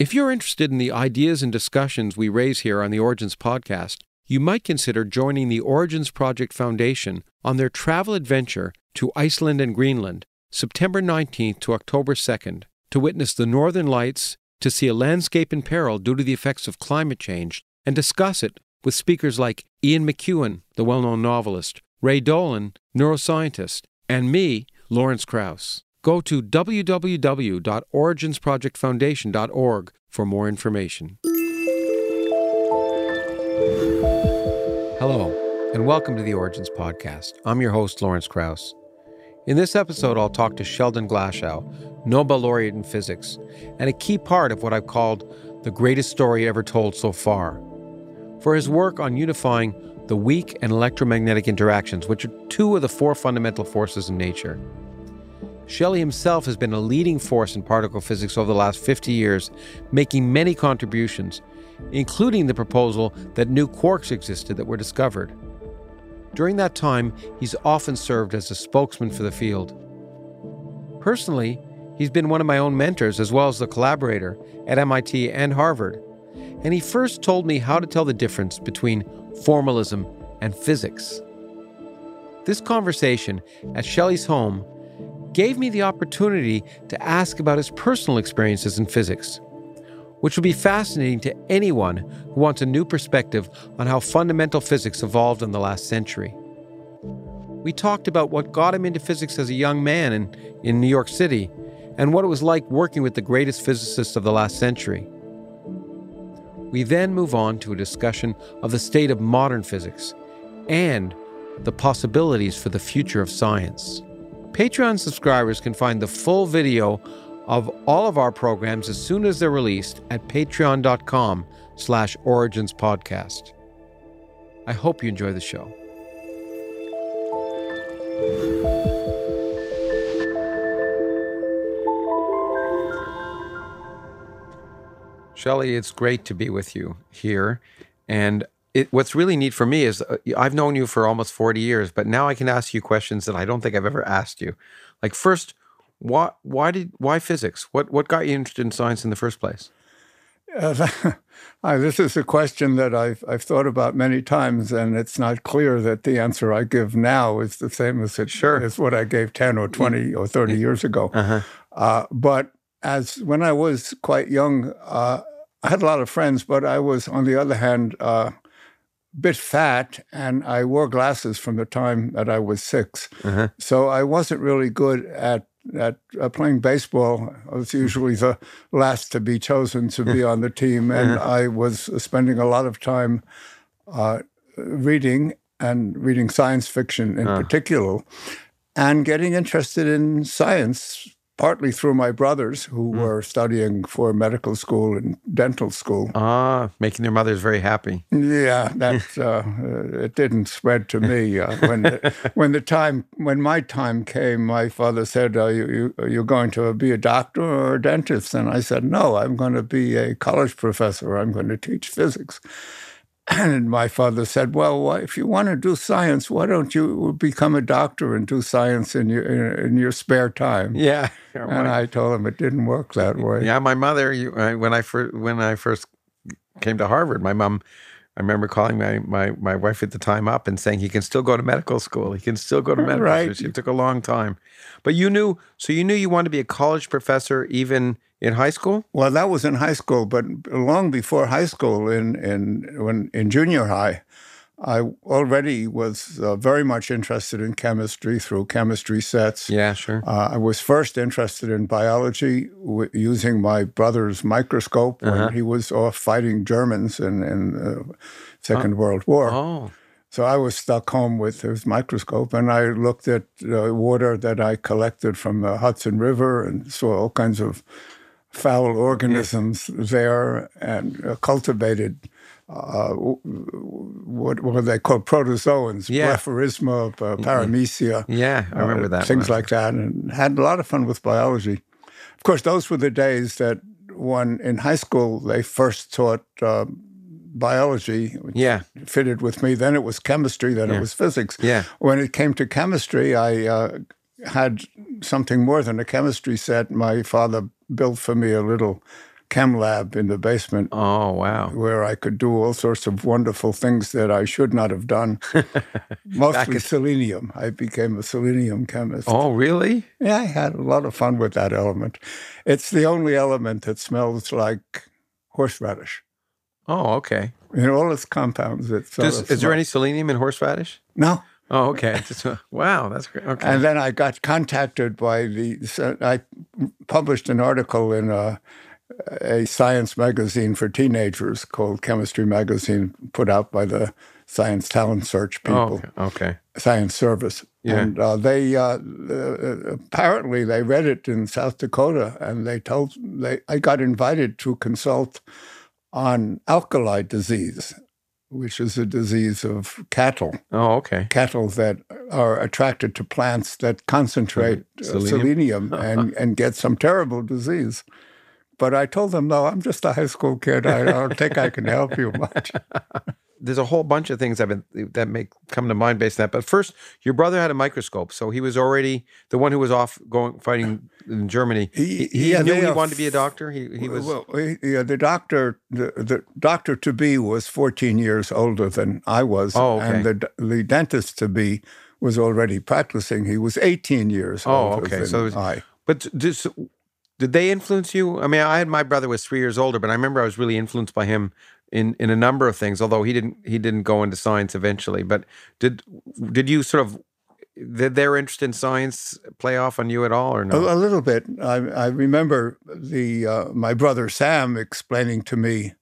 If you're interested in the ideas and discussions we raise here on the Origins podcast, you might consider joining the Origins Project Foundation on their travel adventure to Iceland and Greenland, September 19th to October 2nd, to witness the Northern Lights, to see a landscape in peril due to the effects of climate change, and discuss it with speakers like Ian McEwan, the well known novelist, Ray Dolan, neuroscientist, and me, Lawrence Krauss. Go to www.originsprojectfoundation.org for more information. Hello, and welcome to the Origins Podcast. I'm your host, Lawrence Krauss. In this episode, I'll talk to Sheldon Glashow, Nobel laureate in physics, and a key part of what I've called the greatest story ever told so far. For his work on unifying the weak and electromagnetic interactions, which are two of the four fundamental forces in nature. Shelley himself has been a leading force in particle physics over the last 50 years, making many contributions, including the proposal that new quarks existed that were discovered. During that time, he's often served as a spokesman for the field. Personally, he's been one of my own mentors as well as a collaborator at MIT and Harvard, and he first told me how to tell the difference between formalism and physics. This conversation at Shelley's home gave me the opportunity to ask about his personal experiences in physics, which will be fascinating to anyone who wants a new perspective on how fundamental physics evolved in the last century. We talked about what got him into physics as a young man in, in New York City and what it was like working with the greatest physicists of the last century. We then move on to a discussion of the state of modern physics and the possibilities for the future of science. Patreon subscribers can find the full video of all of our programs as soon as they're released at patreon.com slash origins podcast. I hope you enjoy the show. Shelley, it's great to be with you here. And it, what's really neat for me is uh, I've known you for almost 40 years, but now I can ask you questions that I don't think I've ever asked you. Like first, why why did why physics? What what got you interested in science in the first place? Uh, this is a question that I've I've thought about many times, and it's not clear that the answer I give now is the same as it sure. as what I gave ten or twenty or thirty years ago. Uh-huh. Uh, but as when I was quite young, uh, I had a lot of friends, but I was on the other hand uh, bit fat and I wore glasses from the time that I was 6 uh-huh. So I wasn't really good at at uh, playing baseball. I was usually the last to be chosen to be on the team, and uh-huh. I was spending a lot of time uh, reading and reading science fiction in uh. particular, and getting interested in science partly through my brothers who mm. were studying for medical school and dental school. Ah, making their mothers very happy. Yeah, that uh, it didn't spread to me uh, when the, when the time when my time came. My father said, "Are you, you are you going to be a doctor or a dentist?" And I said, "No, I'm going to be a college professor. I'm going to teach physics." And my father said, "Well, if you want to do science, why don't you become a doctor and do science in your in, your spare time?" Yeah, and I told him it didn't work that way. Yeah, my mother, you, when I first when I first came to Harvard, my mom, I remember calling my my my wife at the time up and saying he can still go to medical school. He can still go to medical right. school. It took a long time, but you knew. So you knew you wanted to be a college professor even in high school? Well, that was in high school, but long before high school, in in when in junior high, I already was uh, very much interested in chemistry through chemistry sets. Yeah, sure. Uh, I was first interested in biology w- using my brother's microscope uh-huh. when he was off fighting Germans in in the Second World War. Oh. So I was stuck home with his microscope, and I looked at uh, water that I collected from the Hudson River and saw all kinds of foul organisms there and uh, cultivated uh, what, what they called protozoans, yeah. Blepharisma, uh, paramecia. Yeah, I remember that. Things one. like that, and had a lot of fun with biology. Of course, those were the days that when in high school they first taught uh, biology, yeah. fitted with me. Then it was chemistry, then yeah. it was physics. Yeah. When it came to chemistry, I uh, had something more than a chemistry set. My father built for me a little chem lab in the basement Oh wow. where I could do all sorts of wonderful things that I should not have done. Mostly selenium. I became a selenium chemist. Oh really? Yeah, I had a lot of fun with that element. It's the only element that smells like horseradish. Oh okay. In all its compounds, it's Does, is there any selenium in horseradish? no? Oh okay. Uh, wow, that's great. Okay. And then I got contacted by the. I published an article in a, a science magazine for teenagers called Chemistry Magazine, put out by the Science Talent Search people, oh, okay. okay. Science Service. Yeah. And uh, they uh, uh, apparently they read it in South Dakota, and they told they I got invited to consult on alkali disease, which is a disease of cattle Oh okay. cattle that are attracted to plants that concentrate uh, Selenium? selenium, and, and get some terrible disease. But I told them, no, I'm just a high school kid. I don't think I can help you much. There's a whole bunch of things I've been that make come to mind based on that. But first, your brother had a microscope, so he was already the one who was off going fighting in Germany. He, he yeah, knew he are wanted to be a doctor. He he was Well, yeah, the doctor, the, the doctor to be was 14 years older than I was, Oh, okay. and the the dentist to be was already practicing. He was 18 years Oh, older okay. than So was- I. But did, did they influence you? I mean, I had my brother was three years older, but I remember I was really influenced by him in in a number of things. Although he didn't he didn't go into science eventually. But did did you sort of did their interest in science play off on you at all, or no? A, a little bit. I, I remember the uh, my brother Sam explaining to me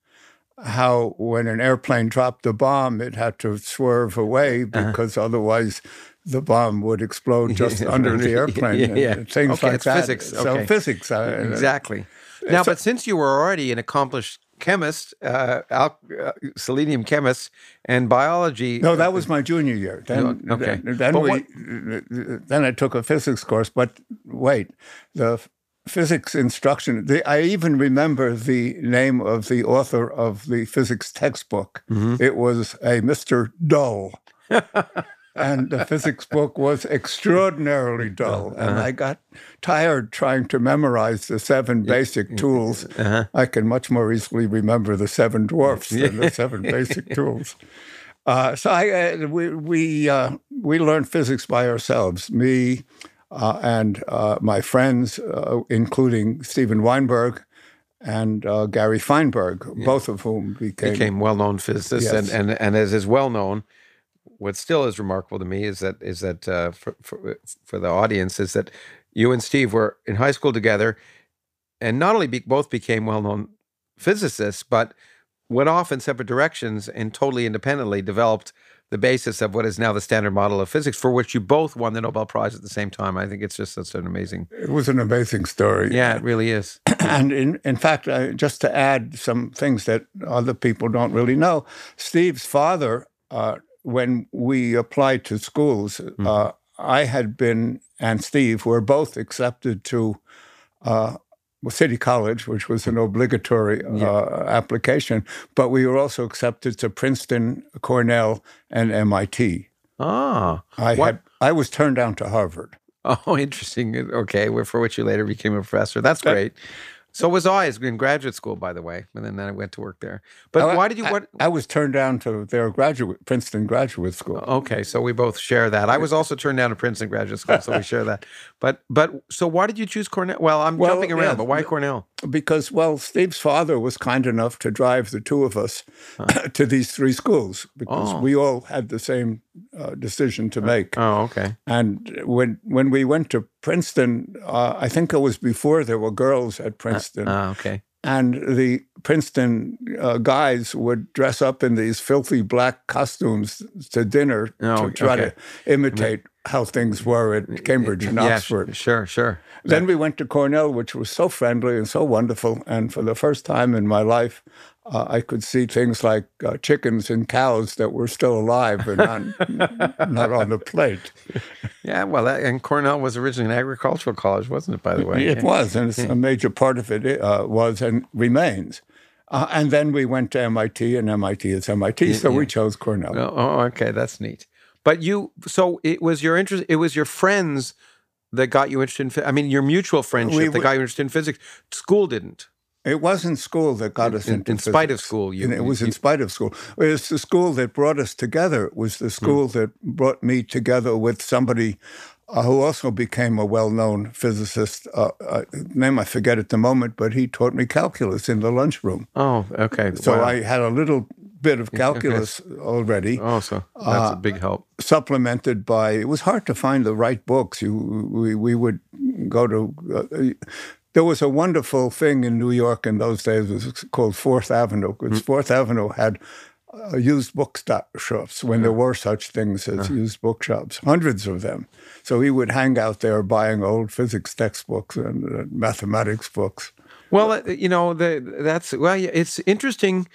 how when an airplane dropped a bomb, it had to swerve away Uh-huh. because otherwise the bomb would explode just under the airplane. Yeah, and. Things Okay, like that. physics. So Okay. physics. uh, exactly. Now, but since you were already an accomplished chemist, uh, al- uh, selenium chemist, and biology, No, that was my junior year. Then, No, okay. then, then we, what- then I took a physics course. But wait, the physics instruction. The, I even remember the name of the author of the physics textbook. Mm-hmm. It was a Mister Dull. And the physics book was extraordinarily dull. Uh-huh. And I got tired trying to memorize the seven basic tools. Uh-huh. I can much more easily remember the seven dwarfs than the seven basic tools. Uh, so I, uh, we we uh, we learned physics by ourselves. Me uh, and uh, my friends, uh, including Steven Weinberg and uh, Gary Feinberg, both of whom became, became well-known physicists, and, Yes. and and as is well known, what still is remarkable to me is that is that uh, for, for for the audience is that you and Steve were in high school together, and not only be, both became well-known physicists, but went off in separate directions and totally independently developed the basis of what is now the standard model of physics, for which you both won the Nobel Prize at the same time. I think it's just such an amazing. It was an amazing story. Yeah, it really is. and in, in fact, uh, just to add some things that other people don't really know, Steve's father, uh, when we applied to schools, uh, I had been and Steve were both accepted to uh, City College, which was an obligatory uh, application, but we were also accepted to Princeton, Cornell, and MIT. Ah, I What- had I was turned down to Harvard. Oh, interesting. Okay, for which you later became a professor. That's great. So was I in graduate school, by the way, and then I went to work there. But I- why did you? I- I was turned down to their graduate Princeton graduate school. Okay, so we both share that. I was also turned down to Princeton graduate school, so we share that. But but so why did you choose Cornell? Well, I'm Well, jumping around, yeah, but why Cornell? Because well steve's father was kind enough to drive the two of us to these three schools because Oh. we all had the same uh, decision to make Oh, okay. and when when we went to princeton uh, i think it was before there were girls at princeton Ah, okay. and the princeton uh, guys would dress up in these filthy black costumes to dinner Oh, to try okay. to imitate how things were at cambridge and Yeah, oxford sure, sure. then we went to Cornell, which was so friendly and so wonderful. And for the first time in my life, uh, I could see things like uh, chickens and cows that were still alive and not, not on the plate. Yeah, well, that, and Cornell was originally an agricultural college, wasn't it? By the way, It was, and it's a major part of it uh, was and remains. Uh, and then we went to MIT, and MIT is MIT, so we chose Cornell. Oh, oh, okay, that's neat. But you, so it was your interest. It was your friends that got you interested in. I mean, your mutual friendship We- that got you interested in physics. School didn't. It wasn't school that got us in, into in spite of school. You, And it was you- in spite of school. It was the school that brought us together. It was the school Hmm. that brought me together with somebody uh, who also became a well-known physicist. Uh, uh, name I forget at the moment, but he taught me calculus in the lunchroom. oh, okay. So wow. I had a little bit of calculus already, Oh, so that's uh, a big help. supplemented by. It was hard to find the right books. You, we, we would go to. Uh, there was a wonderful thing in New York in those days. It was called Fourth Avenue. Because Fourth Avenue had uh, used bookshops when there were such things as used bookshops, hundreds of them. So he would hang out there buying old physics textbooks and uh, mathematics books. Well, uh, you know, the, that's well, it's interesting.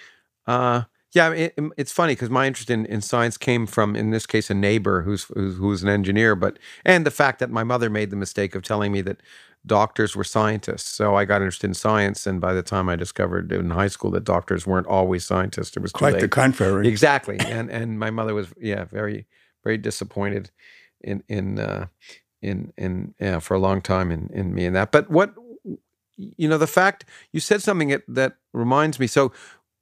Uh, yeah, it, it's funny because my interest in, in science came from, in this case, a neighbor who's, who's who's an engineer, but and the fact that my mother made the mistake of telling me that doctors were scientists. So I got interested in science, and by the time I discovered in high school that doctors weren't always scientists, it was Quite the contrary. Exactly, and and my mother was yeah very very disappointed in in uh, in in yeah for a long time in in me and that. But what you know the fact you said something that, that reminds me. So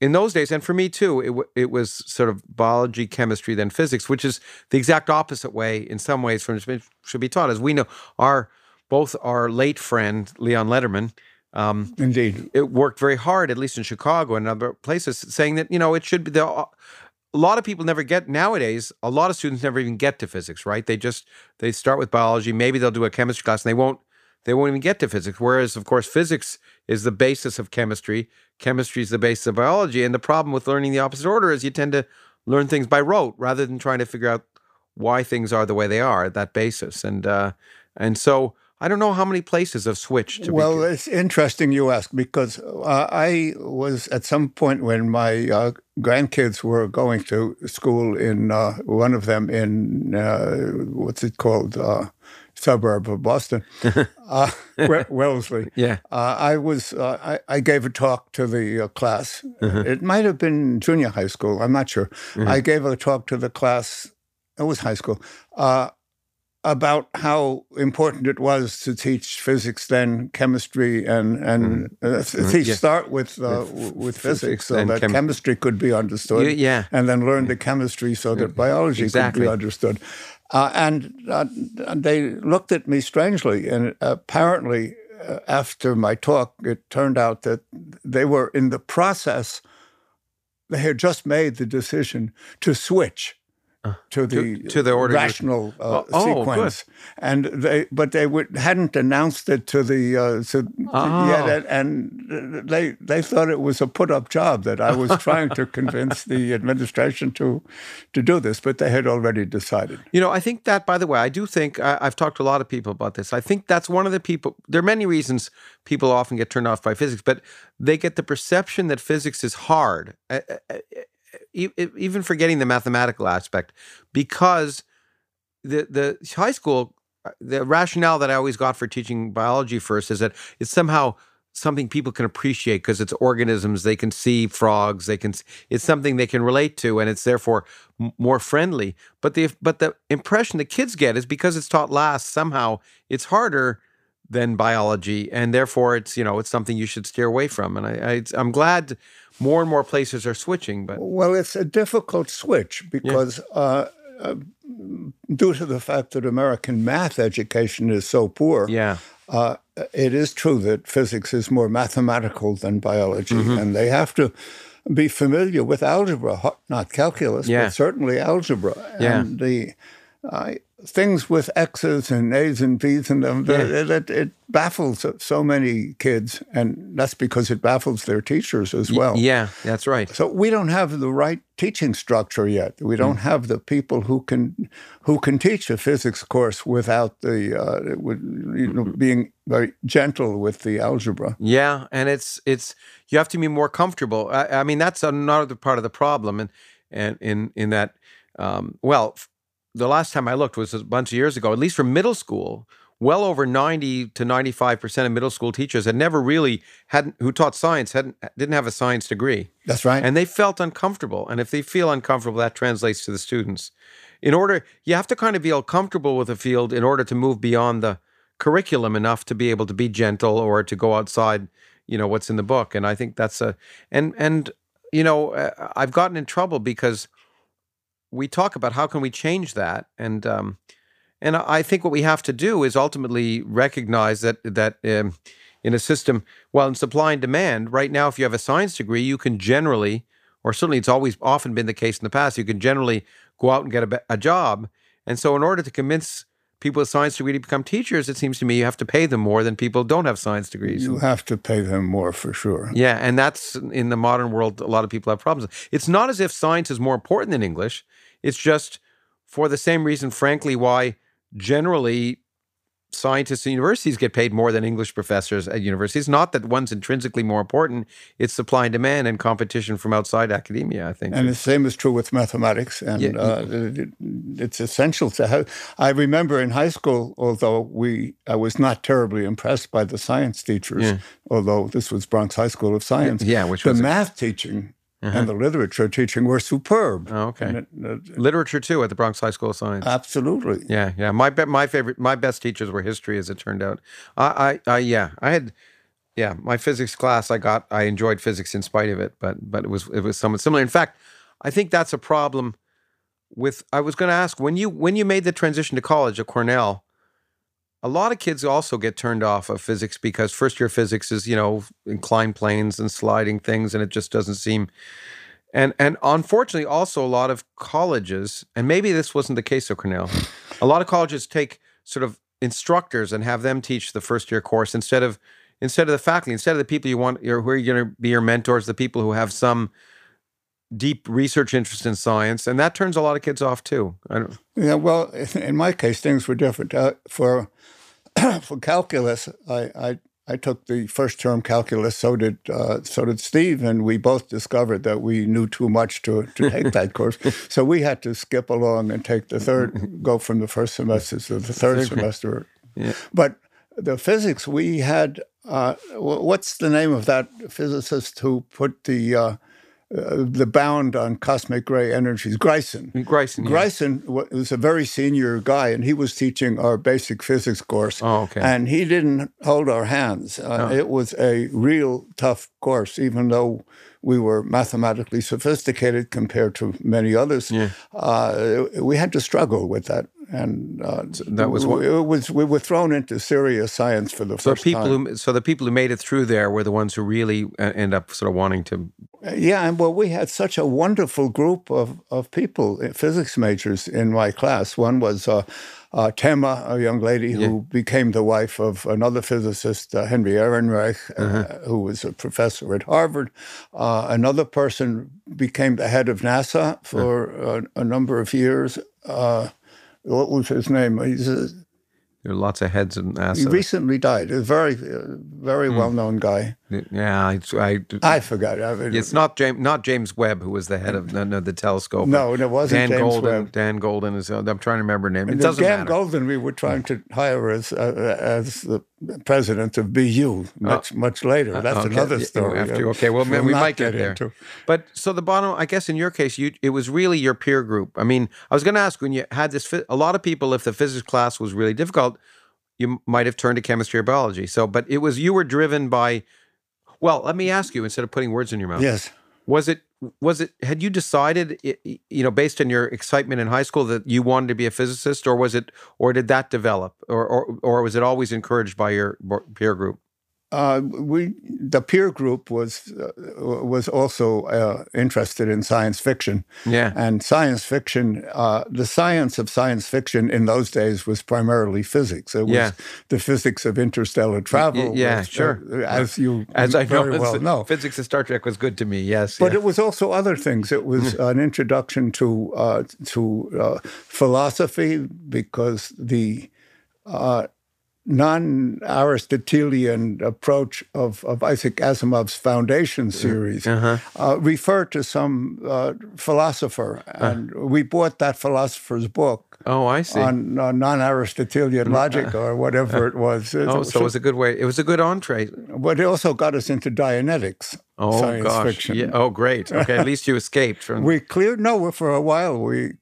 in those days, and for me too, it w- it was sort of biology, chemistry, then physics, which is the exact opposite way in some ways from should be taught. As we know, our both our late friend Leon Lederman. Um, Indeed. it worked very hard, at least in Chicago and other places, saying that you know it should be the. A lot of people never get nowadays. A lot of students never even get to physics, right? They just they start with biology. Maybe they'll do a chemistry class, and they won't. They won't even get to physics. Whereas, of course, physics is the basis of chemistry. Chemistry is the basis of biology. And the problem with learning the opposite order is you tend to learn things by rote rather than trying to figure out why things are the way they are at that basis. And uh, and so I don't know how many places have switched. To well, be, it's interesting you ask because uh, I was at some point when my uh, grandkids were going to school in uh, one of them in uh, what's it called uh, suburb of Boston, uh, Wellesley. yeah. Uh, I was uh, I, I gave a talk to the uh, class. It might have been junior high school. I'm not sure. I gave a talk to the class. It was high school. Uh, about how important it was to teach physics, then chemistry, and and uh, teach yeah. start with uh, With with, physics, so that chem- chemistry could be understood, Y- yeah. and then learn the chemistry so that biology could be understood. Uh, and, uh, they looked at me strangely, and apparently, uh, after my talk, it turned out that they were in the process. They had just made the decision to switch to the Uh, to the order rational uh, Oh, oh, sequence, and they but they would, hadn't announced it to the uh, to, Oh. yet, and, and they they thought it was a put up job that I was trying to convince the administration to to do this, but they had already decided. You know, I think that, by the way, I do think I, I've talked to a lot of people about this. I think that's one of the people. There are many reasons people often get turned off by physics, but they get the perception that physics is hard, uh, uh, uh, even forgetting the mathematical aspect, because the the high school, uh, the rationale that I always got for teaching biology first is that it's somehow something people can appreciate because it's organisms they can see frogs they can it's something they can relate to and it's therefore more friendly. But the but the impression the kids get is because it's taught last somehow it's harder than biology and therefore it's you know it's something you should steer away from and I, I I'm glad more and more places are switching but Well, it's a difficult switch because uh, uh, due to the fact that American math education is so poor, yeah uh, it is true that physics is more mathematical than biology, Mm-hmm. and they have to be familiar with algebra, not calculus, Yeah. but certainly algebra. Yeah. And the uh, things with X's and A's and B's in them, that it, it baffles so many kids, and that's because it baffles their teachers as well. yeah that's right So we don't have the right teaching structure yet. We don't Hmm. have the people who can who can teach a physics course without the uh, with, you know, being very gentle with the algebra. Yeah, and it's it's you have to be more comfortable. I, I mean, that's another part of the problem, and and in in that, um, well, the last time I looked was a bunch of years ago. At least for middle school, well over ninety to ninety five percent of middle school teachers had never really hadn't who taught science hadn't didn't have a science degree That's right. and they felt uncomfortable. And if they feel uncomfortable, that translates to the students. In order, you have to kind of feel comfortable with a field in order to move beyond the curriculum enough to be able to be gentle or to go outside, you know what's in the book, and I think that's a and and you know uh, I've gotten in trouble because we talk about how can we change that, and um, and I think what we have to do is ultimately recognize that that. Um, in a system, well, in supply and demand, right now, if you have a science degree, you can generally, or certainly it's always often been the case in the past, you can generally go out and get a, a job. And so, in order to convince people with science degree to become teachers, it seems to me you have to pay them more than people don't have science degrees. You have to pay them more for sure. Yeah, and that's in the modern world, a lot of people have problems. It's not as if science is more important than English. It's just for the same reason, frankly, why generally scientists in universities get paid more than English professors at universities. Not that one's intrinsically more important, it's supply and demand and competition from outside academia, I think. And the same is true with mathematics. And yeah. uh, it, it's essential to have. I remember in high school, although we I was not terribly impressed by the science teachers, yeah. although this was Bronx High School of Science. Yeah, which the math teaching uh-huh. and the literature teaching were superb. Oh, okay. It, literature too at the Bronx High School of Science. Absolutely. Yeah, yeah. My my favorite, my best teachers were history, as it turned out. I, I, I, yeah, I had, yeah, my physics class. I got, I enjoyed physics in spite of it, but but it was it was somewhat similar. In fact, I think that's a problem. With I was going to ask when you when you made the transition to college at Cornell a lot of kids also get turned off of physics because first year physics is you know inclined planes and sliding things and it just doesn't seem and and unfortunately also a lot of colleges and maybe this wasn't the case at cornell a lot of colleges take sort of instructors and have them teach the first year course instead of instead of the faculty instead of the people you want who are going to be your mentors the people who have some deep research interest in science and that turns a lot of kids off too I don't, yeah well in my case things were different uh, for for calculus, I, I, I took the first term calculus. So did uh, so did Steve, and we both discovered that we knew too much to to take that course. So we had to skip along and take the third, go from the first semester to the third semester. Yeah. But the physics we had. Uh, what's the name of that physicist who put the uh, the bound on cosmic ray energies, Greisen. Greisen. Yeah. Greisen was a very senior guy, and he was teaching our basic physics course. Oh, okay. And he didn't hold our hands. Uh, oh. It was a real tough course, even though we were mathematically sophisticated compared to many others. Yeah. Uh, we had to struggle with that and uh, that was what it was. We were thrown into serious science for the so first people time. Who, so the people who made it through there were the ones who really uh, end up sort of wanting to. Yeah, and well, we had such a wonderful group of of people, uh, physics majors in my class. One was. Uh, uh, Tema, a young lady yeah. who became the wife of another physicist, uh, Henry Ehrenreich, uh, uh-huh. who was a professor at Harvard. Uh, another person became the head of NASA for uh-huh. a, a, number of years what was his name? He's a, there are lots of heads in NASA. He recently died. A very, very mm. well-known guy. Yeah, I, I, I forgot. I mean, it's not James, not James Webb, who was the head of no, no, the telescope. No, it wasn't Dan James Goldin. Webb. Dan Goldin is. I'm trying to remember name. It doesn't Dan matter. Goldin, we were trying to hire as uh, as the president of BU much uh, much later. That's okay. another story. After, okay, well, we'll we might get, get there. Into. But so the bottom, I guess, in your case, you it was really your peer group. I mean, I was going to ask when you had this. A lot of people, if the physics class was really difficult you might have turned to chemistry or biology. So, but it was you were driven by. Well, let me ask you instead of putting words in your mouth. Yes. Was it was it had you decided you know based on your excitement in high school that you wanted to be a physicist or was it or did that develop or or, or was it always encouraged by your peer group? Uh, we the peer group was uh, was also uh, interested in science fiction. Yeah, and science fiction, uh, the science of science fiction in those days was primarily physics. It was yeah. the physics of interstellar travel. Y- yeah, was, sure. Uh, as you as I very know, well know, physics of Star Trek was good to me. Yes, but yeah. it was also other things. It was an introduction to uh, to philosophy because the non-Aristotelian approach of, of Isaac Asimov's Foundation series uh-huh. uh, refer to some uh, philosopher, uh. and uh. we bought that philosopher's book. Oh, I see. On, on non-Aristotelian uh, logic or whatever it was. Oh, so it was a good way. It was a good entree. But it also got us into Dianetics. Oh science gosh! Fiction. Yeah. Oh, great. Okay, at least you escaped from. we cleared. No, for a while we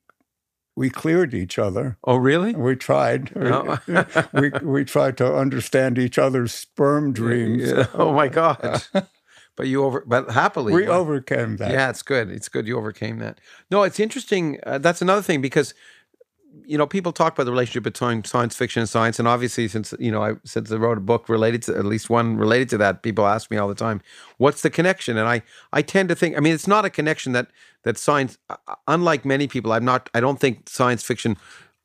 we cleared each other. Oh, really? We tried. Oh. we we tried to understand each other's sperm dreams. Oh my God! but you over, but happily We overcame that. Yeah, it's good. It's good you overcame that. No, it's interesting. Uh, that's another thing because you know people talk about the relationship between science fiction and science, and obviously since you know I since I wrote a book related to at least one related to that, people ask me all the time, "What's the connection?" And I I tend to think, I mean, it's not a connection that that science. uh, Unlike many people, I'm not. I don't think science fiction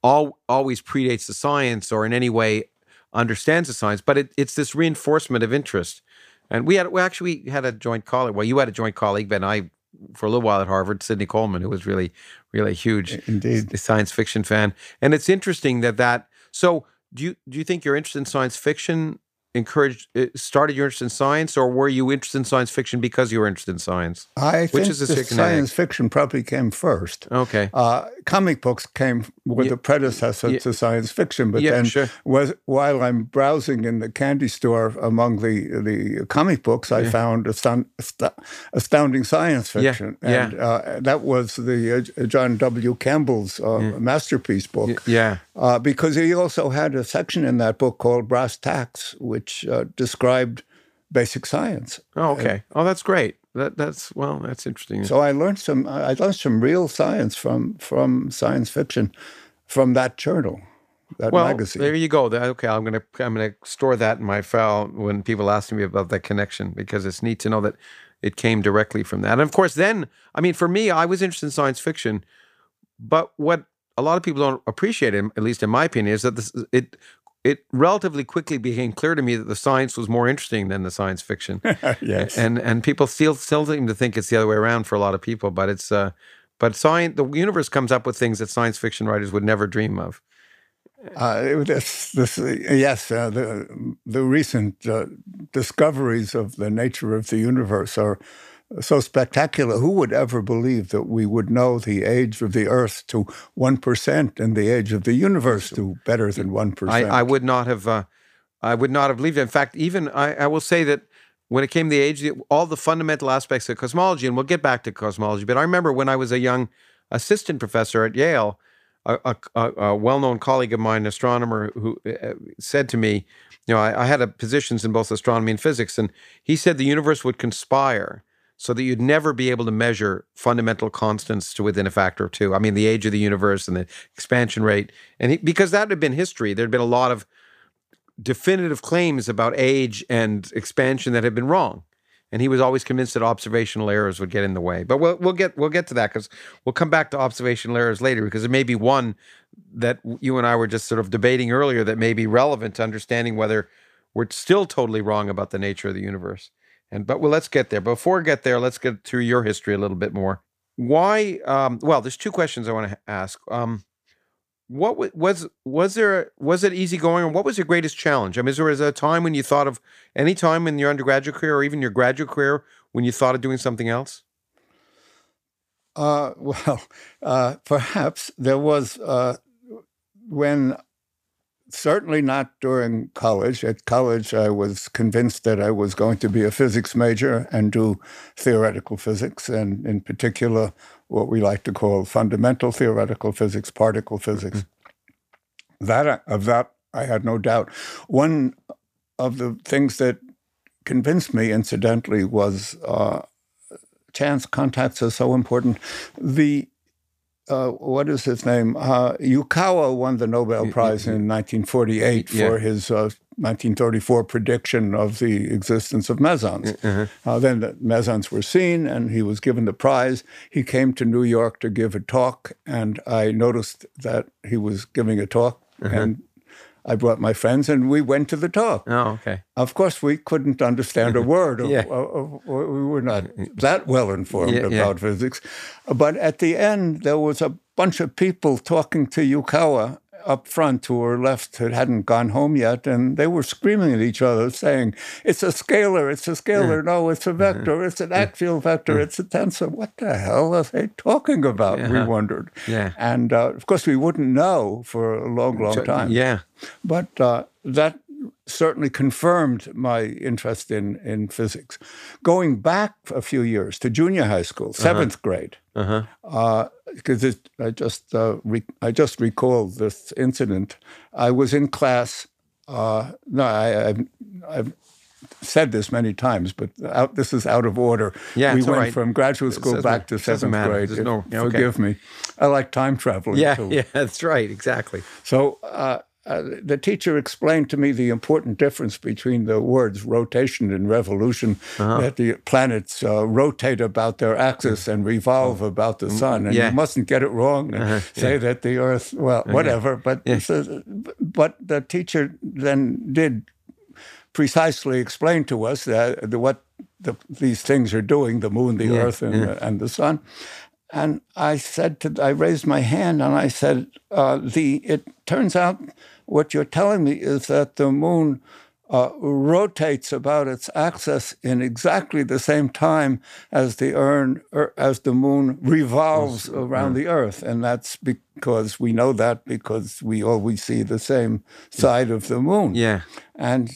all always predates the science or in any way understands the science, but it, it's this reinforcement of interest. And we had we actually had a joint colleague. Well, you had a joint colleague, but I for a little while at Harvard, Sidney Coleman, who was really, really huge Indeed. science fiction fan. And it's interesting that that. So, do you do you think your interest in science fiction encouraged uh, started your interest in science, or were you interested in science fiction because you were interested in science? I Which think is the science fiction probably came first. Okay. Uh, comic books came were Yeah. the predecessor Yeah. to science fiction, but Yeah, then sure. was while I'm browsing in the candy store among the the comic books, I found astound, astounding science fiction, and uh, that was the uh, John W. Campbell's uh, masterpiece book. Yeah. Uh, because he also had a section in that book called Brass Tacks, which uh, described basic science. Oh, okay. Oh, that's great. That that's well, that's interesting. So I learned some. I learned some real science from from science fiction, from that journal, that well, magazine. there you go. Okay, I'm gonna I'm gonna store that in my file when people ask me about that connection because it's neat to know that it came directly from that. And of course, then I mean, for me, I was interested in science fiction, but what a lot of people don't appreciate, at least in my opinion, is that this it it relatively quickly became clear to me that the science was more interesting than the science fiction. yes. and and people still still seem to think it's the other way around for a lot of people, but it's uh, but science the universe comes up with things that science fiction writers would never dream of. Uh, this, this, uh, yes, uh, the the recent uh, discoveries of the nature of the universe are so spectacular. Who would ever believe that we would know the age of the Earth to one percent and the age of the universe to better than one I. I would not have uh, I would not have believed it. In fact, even I, I will say that when it came to the age, the- all the fundamental aspects of cosmology, and we'll get back to cosmology, but I remember when I was a young assistant professor at Yale, a, a, a, well-known colleague of mine, an astronomer, who uh, said to me, you know, I, I had a positions in both astronomy and physics, and he said the universe would conspire so that you'd never be able to measure fundamental constants to within a factor of two. I mean, the age of the universe and the expansion rate, and he, because that had been history, there'd been a lot of definitive claims about age and expansion that had been wrong. And he was always convinced that observational errors would get in the way. But we'll we'll get we'll get to that because we'll come back to observational errors later because there may be one that you and I were just sort of debating earlier that may be relevant to understanding whether we're still totally wrong about the nature of the universe. And but well, let's get there. Before we get there, let's get through your history a little bit more. Why? Um, well, there's two questions I want to ask. Um, what wa- was was there was it easy going or what was your greatest challenge i mean is there was a time when you thought of any time in your undergraduate career or even your graduate career when you thought of doing something else Uh, well, uh, perhaps there was uh, when certainly not during college. At college, I was convinced that I was going to be a physics major and do theoretical physics, and in particular, what we like to call fundamental theoretical physics, particle physics. That of that, I had no doubt. One of the things that convinced me, incidentally, was. Uh, chance contacts are so important. The uh, what is his name? Uh, Yukawa won the Nobel Prize in 1948 Yeah. for his uh, 1934 prediction of the existence of mesons. Uh, then the mesons were seen, and he was given the prize. He came to New York to give a talk, and I noticed that he was giving a talk, and I brought my friends, and we went to the talk. oh okay Of course, we couldn't understand a word. Of, Yeah. of- of- we were not that well informed Yeah, yeah. about physics. But at the end, there was a bunch of people talking to Yukawa up front who were left, who hadn't gone home yet, and they were screaming at each other, saying, It's a scalar, it's a scalar, no, it's a Mm-hmm. vector, it's an axial vector, it's a tensor. What the hell are they talking about? We wondered. Yeah. And uh, of course, we wouldn't know for a long, long time. yeah But uh, that certainly confirmed my interest in, in physics. Going back a few years to junior high school, 7th uh-huh. grade, because uh-huh. uh, I just uh, re- I just recalled this incident. I was in class. Uh, no, I, I've, I've said this many times, but out, this is out of order. Yeah, we went right. from graduate school back to seventh grade. No, okay. Forgive me. I like time traveling. Yeah, too. yeah, that's right, exactly. So uh, uh, the teacher explained to me the important difference between the words rotation and revolution, uh-huh. that the planets uh, rotate about their axis and revolve oh. about the sun. And yeah. you mustn't get it wrong and uh-huh. say yeah. that the Earth, well, whatever. But, yeah. so, but the teacher then did precisely explain to us that, what the, these things are doing the moon, the Earth, and, and the sun. And I said to, I raised my hand and I said, uh, the, it turns out what you're telling me is that the moon uh, rotates about its axis in exactly the same time as the urn, er, as the moon revolves around the Earth, and that's because we know that because we always see the same side of the moon. Yeah. And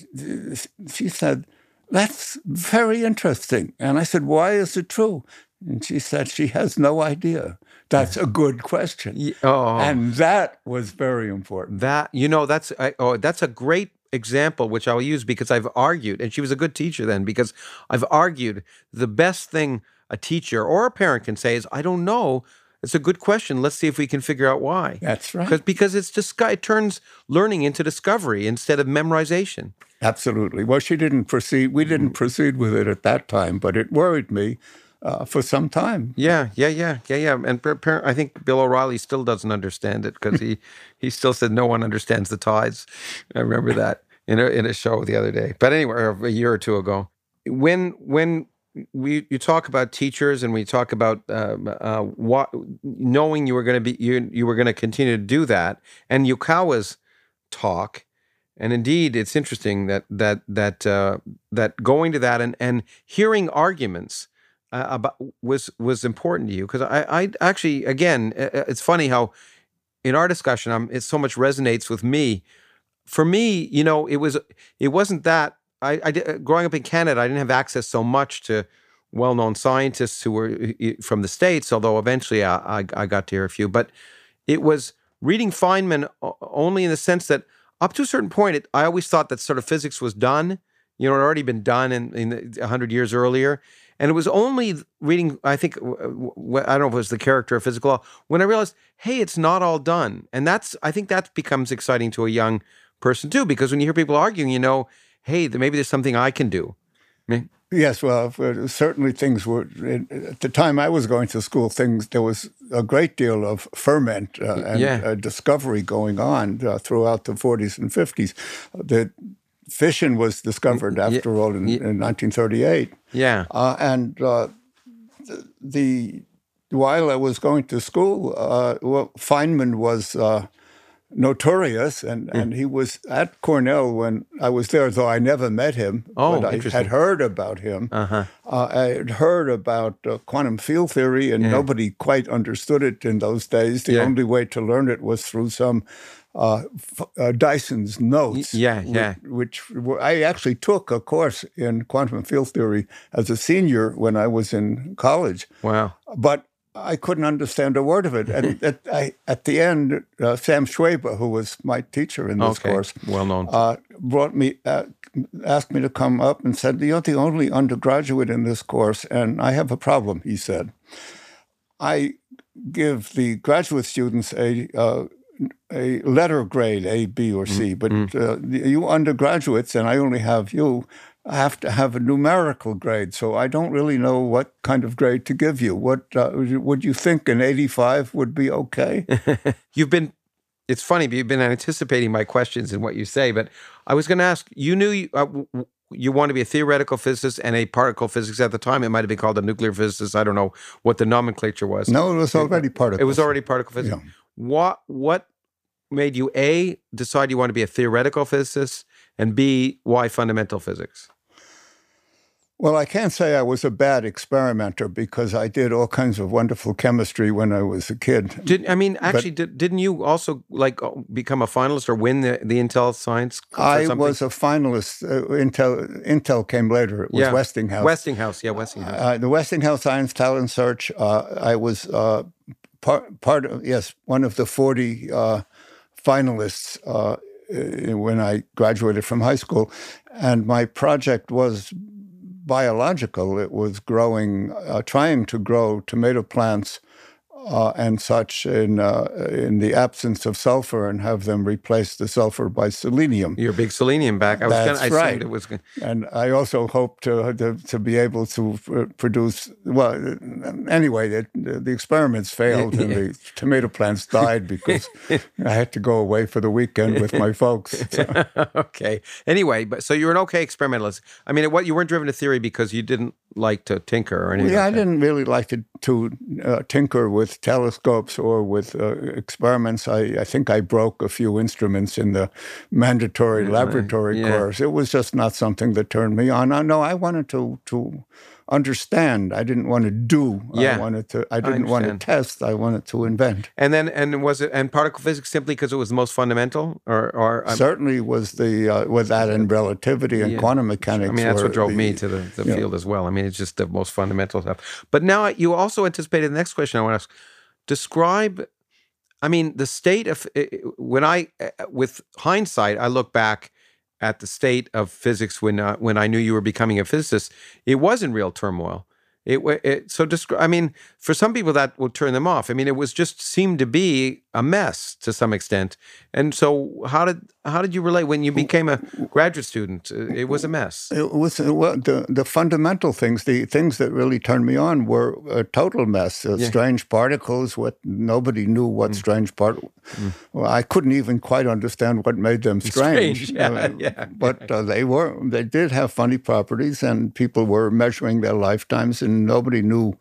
she said, "That's very interesting." And I said, "Why is it true?" And she said she has no idea. That's a good question. Yeah. Oh, and that was very important. That you know, that's I, oh, that's a great example which I'll use because I've argued, and she was a good teacher then because I've argued the best thing a teacher or a parent can say is, "I don't know." It's a good question. Let's see if we can figure out why. That's right. Because because it's just it turns learning into discovery instead of memorization. Absolutely. Well, she didn't proceed. We didn't mm. proceed with it at that time, but it worried me uh, for some time. Yeah, yeah, yeah, yeah, yeah. And I think Bill O'Reilly still doesn't understand it because he he still said no one understands the tides. I remember that in a in a show the other day. But anyway, a year or two ago, when when we you talk about teachers and we talk about uh, uh, what knowing you were going to be you you were going to continue to do that and Yukawa's talk and indeed it's interesting that that that uh, that going to that and and hearing arguments uh, about was was important to you because I I actually again uh, uh, it's funny how in our discussion I'm, it so much resonates with me. For me, you know, it was it wasn't that I, I did, uh, growing up in Canada, I didn't have access so much to well-known scientists who were from the states. Although eventually I, I, I got to hear a few, but it was reading Feynman only in the sense that up to a certain point, it, I always thought that sort of physics was done. You know, it had already been done in, in 100 years earlier. And it was only reading, I think, I don't know if it was the character of physical law, when I realized, hey, it's not all done. And that's, I think that becomes exciting to a young person too, because when you hear people arguing, you know, hey, maybe there's something I can do. Yes, well, certainly things were at the time I was going to school. Things there was a great deal of ferment uh, and yeah. uh, discovery going on uh, throughout the 40s and 50s. The fission was discovered, after all, in, in, 1938. Yeah. Uh, and uh, the, while I was going to school, uh, well, Feynman was uh, notorious, and, mm. and he was at Cornell when I was there, though I never met him. Oh, but I had heard about him. Uh-huh. Uh, I had heard about uh, quantum field theory, and yeah. nobody quite understood it in those days. The yeah. only way to learn it was through some uh, uh, Dyson's notes. Yeah, yeah. Which, which, I actually took a course in quantum field theory as a senior when I was in college. Wow. But I couldn't understand a word of it. And at, I, at the end, uh, Sam Schweber, who was my teacher in this okay. course, well known, uh, brought me, uh, asked me to come up and said, "You're the only undergraduate in this course, and I have a problem." He said, "I give the graduate students a uh, a letter grade A, B, or C, mm, but mm. uh, you undergraduates, and I only have you, have to have a numerical grade. So I don't really know what kind of grade to give you. What uh, would you think an 85 would be okay? You've been. It's funny, but you've been anticipating my questions and what you say. But I was going to ask. You knew you, uh, you want to be a theoretical physicist and a particle physics at the time. It might have been called a nuclear physicist. I don't know what the nomenclature was. No, it was already particle. It was already particle physics. Yeah. What what made you a decide you want to be a theoretical physicist, and b why fundamental physics? Well, I can't say I was a bad experimenter because I did all kinds of wonderful chemistry when I was a kid. Did I mean actually? But, did, not you also like uh, become a finalist or win the, the Intel Science? I was a finalist. Uh, Intel Intel came later. It was yeah. Westinghouse. Westinghouse, yeah, Westinghouse. Uh, the Westinghouse Science Talent Search. Uh, I was uh, part part of yes one of the forty uh, finalists when I graduated from high school, and my project was biological. It was growing, uh, trying to grow tomato plants uh, and such in uh, in the absence of sulfur and have them replace the sulfur by selenium. Your big selenium back. I was That's gonna, I right. It was gonna... And I also hope to, to, to be able to produce. Well, anyway, it, the experiments failed and the tomato plants died because I had to go away for the weekend with my folks. So. okay. Anyway, but so you're an okay experimentalist. I mean, what you weren't driven to theory because you didn't like to tinker or anything. Yeah, like I didn't really like to to uh, tinker with telescopes or with uh, experiments. I, I think I broke a few instruments in the mandatory laboratory yeah. course. It was just not something that turned me on. No, I wanted to to understand. I didn't want to do. Yeah. I wanted to. I didn't I want to test. I wanted to invent. And then, and was it and particle physics simply because it was the most fundamental, or or um, certainly was the uh, with that and relativity and yeah. quantum mechanics. I mean, that's what drove the, me to the, the field know. as well. I mean, it's just the most fundamental stuff. But now you also anticipated the next question I want to ask. Describe. I mean, the state of when I, uh, with hindsight, I look back at the state of physics when uh, when I knew you were becoming a physicist, it was in real turmoil. It, it so descri- I mean, for some people that will turn them off. I mean, it was just seemed to be a mess to some extent. And so, how did how did you relate when you became a graduate student? Uh, it was a mess. It was well, the the fundamental things, the things that really turned me on, were a total mess. Uh, yeah. Strange particles. What nobody knew what mm. strange part. Mm. Well, I couldn't even quite understand what made them strange. strange. Yeah, uh, yeah. But uh, they were they did have funny properties, and people were measuring their lifetimes, and nobody knew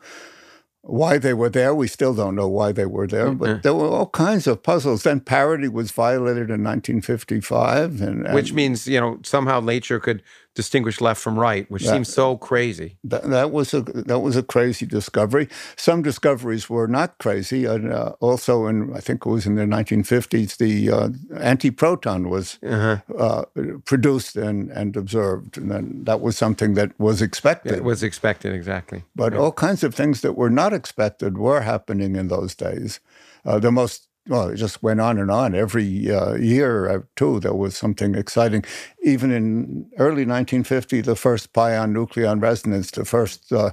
why they were there. We still don't know why they were there, but mm-hmm. there were all kinds of puzzles. Then parity was violated in 1955, and, and which means you know somehow nature could distinguish left from right, which that, seems so crazy. That, that, was a that was a crazy discovery. Some discoveries were not crazy. And, uh, also, in I think it was in the 1950s, the uh, antiproton was uh-huh. uh, produced and, and observed, and then that was something that was expected. It was expected exactly. But yeah. all kinds of things that were not expected were happening in those days. Uh, the most well, it just went on and on. Every uh, year or two, there was something exciting. Even in early 1950, the first pion nucleon resonance, the first, uh,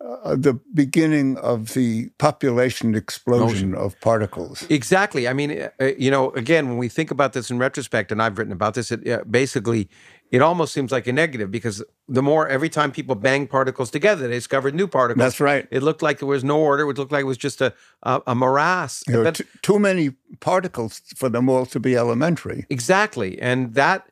uh, the beginning of the population explosion Motion. of particles. Exactly. I mean, uh, you know, again, when we think about this in retrospect, and I've written about this, it basically it almost seems like a negative because the more every time people bang particles together, they discovered new particles. That's right. It looked like there was no order. It looked like it was just a a, a morass. There were t- too many particles for them all to be elementary. Exactly, and that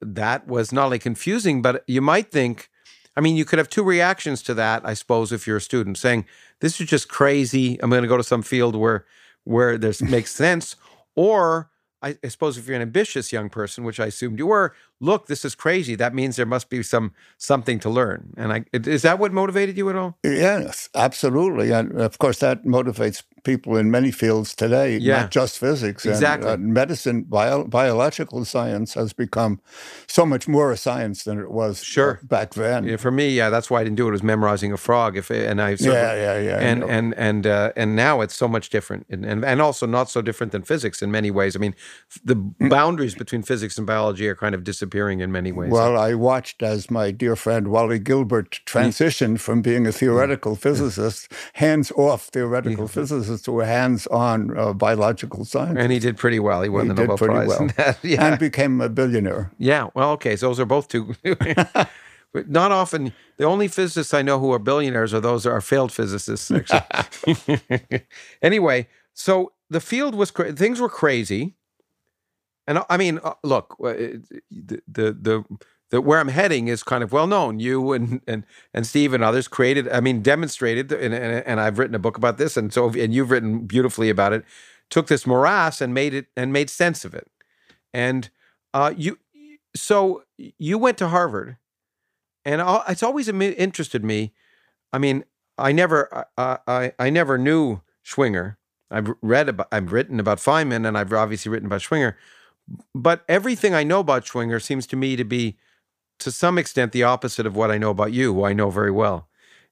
that was not only confusing, but you might think. I mean, you could have two reactions to that, I suppose, if you're a student saying, "This is just crazy. I'm going to go to some field where where this makes sense," or I, I, suppose if you're an ambitious young person, which I assumed you were, look, this is crazy. That means there must be some something to learn. And I, is that what motivated you at all? Yes, absolutely. And of course, that motivates people in many fields today, yeah. not just physics. Exactly. And, uh, medicine, bio, biological science has become so much more a science than it was sure. back then. Yeah, for me, yeah, that's why I didn't do it. Was memorizing a frog. If and I yeah, yeah, yeah, and and and uh, and now it's so much different, and, and and also not so different than physics in many ways. I mean, the mm. boundaries between physics and biology are kind of disappearing in many ways. Well, I watched as my dear friend Wally Gilbert transitioned from being a theoretical physicist, hands off theoretical physicist, to a hands on uh, biological science. And he did pretty well. He won he the Nobel Prize. Well. yeah. And became a billionaire. Yeah. Well, okay. So those are both two. but not often. The only physicists I know who are billionaires are those that are failed physicists. Actually. anyway, so the field was cra- things were crazy, and I mean, uh, look, uh, the the the that where I'm heading is kind of well known. You and and and Steve and others created, I mean, demonstrated, and, and, and I've written a book about this, and so and you've written beautifully about it. Took this morass and made it and made sense of it. And uh, you, so you went to Harvard, and it's always interested me. I mean, I never, I, I, I never knew Schwinger. I've read about, I've written about Feynman, and I've obviously written about Schwinger. But everything I know about Schwinger seems to me to be, to some extent, the opposite of what I know about you, who I know very well.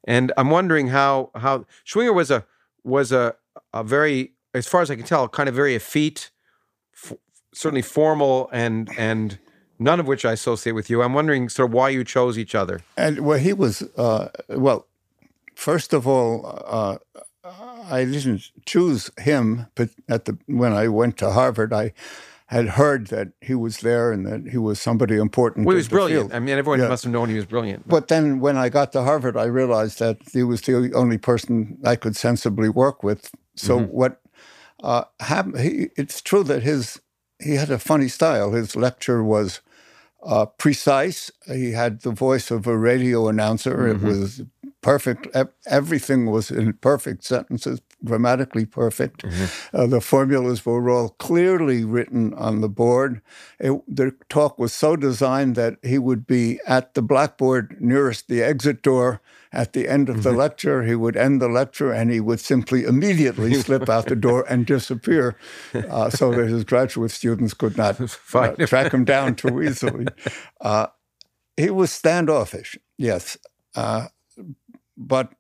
And I'm wondering how how Schwinger was a was a a very, as far as I can tell, kind of very effete, f- certainly formal, and and none of which I associate with you. I'm wondering sort of why you chose each other. And well, he was uh, well. First of all, uh, I didn't choose him, but at the when I went to Harvard, I had heard that he was there and that he was somebody important. Well, he was brilliant. field. I mean, everyone Yeah. must have known he was brilliant. But then when I got to Harvard, I realized that he was the only person I could sensibly work with. So Mm-hmm. what uh, happened? He, it's true that his he had a funny style. His lecture was uh, precise. He had the voice of a radio announcer. Mm-hmm. It was perfect. Everything was in perfect sentences, grammatically perfect. Mm-hmm. Uh, the formulas were all clearly written on the board. It, the talk was so designed that he would be at the blackboard nearest the exit door at the end of the Mm-hmm. lecture. He would end the lecture and he would simply immediately slip out the door and disappear uh, so that his graduate students could not uh, track him down too easily. Uh, he was standoffish, yes. Uh, but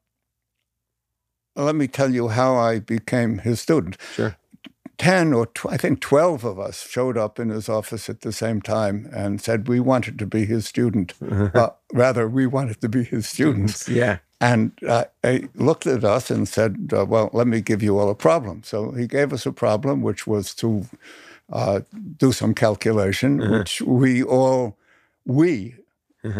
let me tell you how I became his student. Sure. 10 or tw- I think 12 of us showed up in his office at the same time and said we wanted to be his student. uh, rather, we wanted to be his students. Yeah. And uh, he looked at us and said, uh, Well, let me give you all a problem. So he gave us a problem, which was to uh, do some calculation, Uh-huh. which we all, we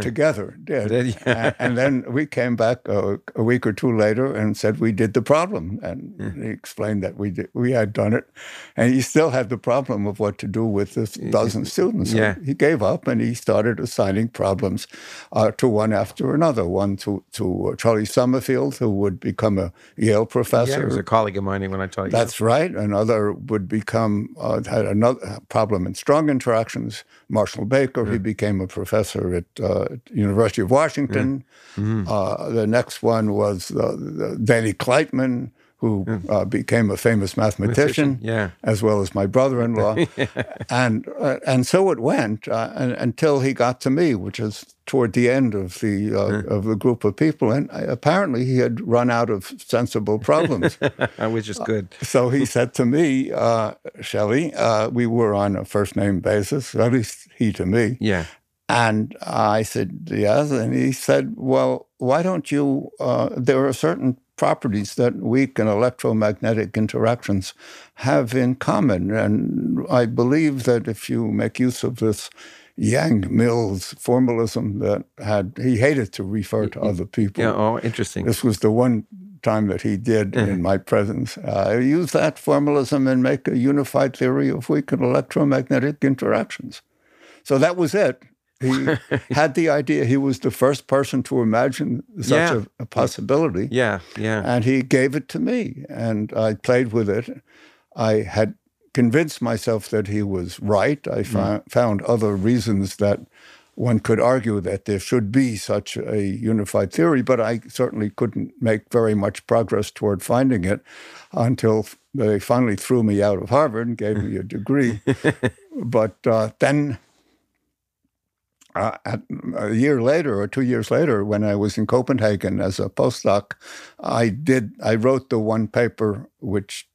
together did. Yeah. And then we came back a, a week or two later and said we did the problem. And he explained that we did, we had done it. And he still had the problem of what to do with this dozen students. So Yeah. he gave up and he started assigning problems uh, to one after another. One to, to uh, Charlie Sommerfield, who would become a Yale Yeah, professor. he was a colleague of mine when I taught. That's right. Another would become uh, had another problem in strong interactions. Marshall Baker, he became a professor at uh, University of Washington. Uh, the next one was uh, Danny Kleitman, who uh, became a famous mathematician, yeah. as well as my brother-in-law, and uh, and so it went uh, and, until he got to me, which is toward the end of the uh, of the group of people, and apparently he had run out of sensible problems. which is good. So he said to me, uh, Shelley, uh, we were on a first name basis, at least he to me. Yeah. And I said, yes. And he said, well, why don't you? Uh, there are certain properties that weak and electromagnetic interactions have in common. And I believe that if you make use of this Yang Mills formalism that had, he hated to refer to other people. Yeah. Oh, interesting. This was the one time that he did in my presence. Uh, use that formalism and make a unified theory of weak and electromagnetic interactions. So that was it. He had the idea. He was the first person to imagine such Yeah. a, a possibility. Yeah. Yeah. And he gave it to me, and I played with it. I had convinced myself that he was right. I fou- found other reasons that one could argue that there should be such a unified theory, but I certainly couldn't make very much progress toward finding it until they finally threw me out of Harvard and gave me a degree. but uh, then uh, at, a year later or two years later, when I was in Copenhagen as a postdoc, I did I wrote the one paper which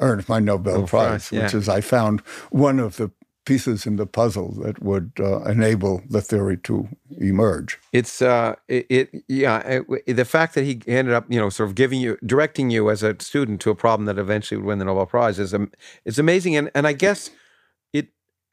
earned my Nobel Nobel Prize, Prize, which is I found one of the pieces in the puzzle that would uh, enable the theory to emerge. It's uh, it, it yeah. It, the fact that he ended up, you know, sort of giving you, directing you as a student to a problem that eventually would win the Nobel Prize is um, it's amazing, and and I guess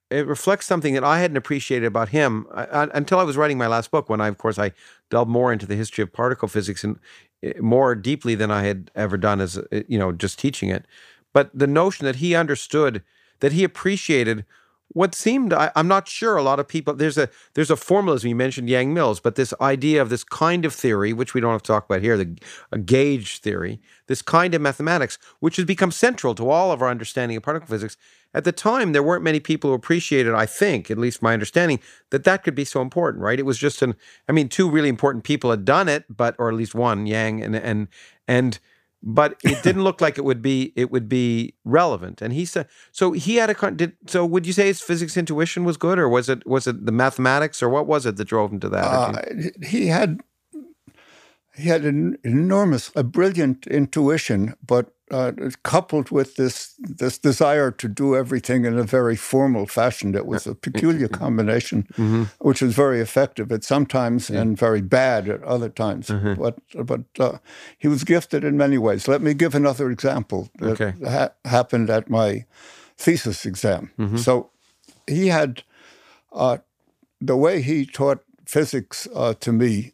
it reflects something that I hadn't appreciated about him I, I, until I was writing my last book. When I, of course, I delved more into the history of particle physics and eh, more deeply than I had ever done as eh, you know just teaching it. But the notion that he understood, that he appreciated what seemed I, i'm not sure a lot of people there's a there's a formalism you mentioned yang mills but this idea of this kind of theory which we don't have to talk about here the gauge theory this kind of mathematics which has become central to all of our understanding of particle physics at the time there weren't many people who appreciated. I think, at least my understanding, that that could be so important, right? It was just an. I mean, two really important people had done it, but or at least one, Yang and and and but it didn't look like it would be it would be relevant. And he said so. He had a did so. Would you say his physics intuition was good, or was it was it the mathematics, or what was it that drove him to that? Uh, he had he had an enormous, a brilliant intuition, but uh, coupled with this this desire to do everything in a very formal fashion. It was a peculiar combination, mm-hmm. which was very effective at some times yeah. and very bad at other times. Mm-hmm. But but uh, he was gifted in many ways. Let me give another example that okay. ha- happened at my thesis exam. Mm-hmm. So he had uh, the way he taught physics uh, to me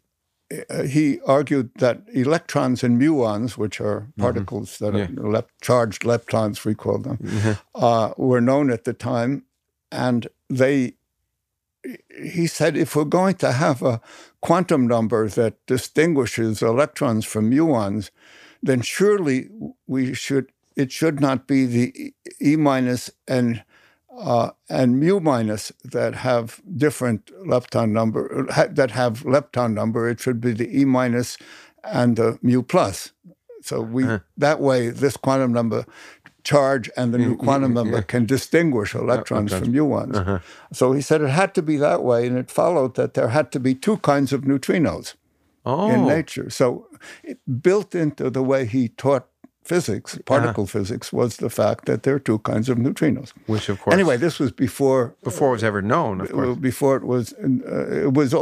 uh, he argued that electrons and muons, which are mm-hmm. particles mm-hmm. that yeah. are lep- charged leptons, we call them, mm-hmm. uh, were known at the time, and they. He said, if we're going to have a quantum number that distinguishes electrons from muons, then surely we should. It should not be the e minus and uh, and mu minus that have different lepton number ha- that have lepton number. It should be the e minus and the mu plus. So we uh-huh. that way this quantum number charge and the new quantum number yeah. can distinguish electrons from muons. Uh-huh. So he said it had to be that way, and it followed that there had to be two kinds of neutrinos oh. in nature. So it built into the way he taught physics, uh-huh. particle uh-huh. physics, was the fact that there are two kinds of neutrinos. Which, of course, anyway, this was before before it was ever known. Of course, before it was uh, it was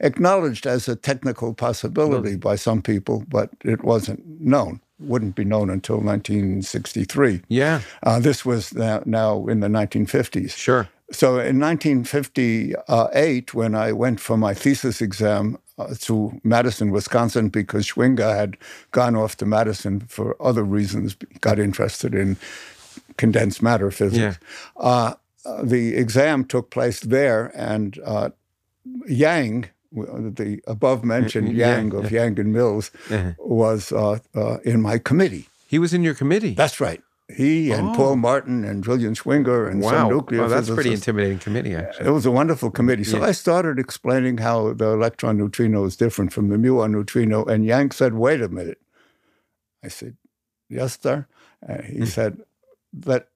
acknowledged as a technical possibility by some people, but it wasn't known. Wouldn't be known until 1963. Yeah, uh, this was now, now in the 1950s. Sure. So in 1958, when I went for my thesis exam, uh, to Madison, Wisconsin, because Schwinger had gone off to Madison for other reasons, got interested in condensed matter physics. Yeah. Uh, uh, the exam took place there, and uh, Yang, the above mentioned yeah, Yang of yeah. Yang and Mills, uh-huh. was uh, uh, in my committee. He was in your committee. That's right. He and oh. Paul Martin and Julian Schwinger and wow. some nuclear oh, that's physicists. pretty intimidating committee, actually. It was a wonderful committee. So yeah. I started explaining how the electron neutrino is different from the muon neutrino, and Yang said, "Wait a minute." I said, "Yes, sir." Uh, he mm. said, "But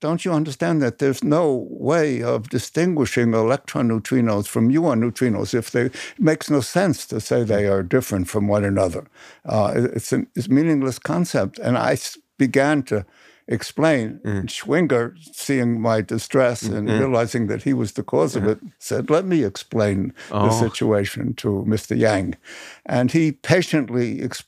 don't you understand that there's no way of distinguishing electron neutrinos from muon neutrinos if they it makes no sense to say they are different from one another. Uh, it's, an, it's a meaningless concept. And I began to explain. Mm. Schwinger, seeing my distress and mm. realizing that he was the cause of it, said, Let me explain oh. the situation to Mr. Yang. And he patiently ex-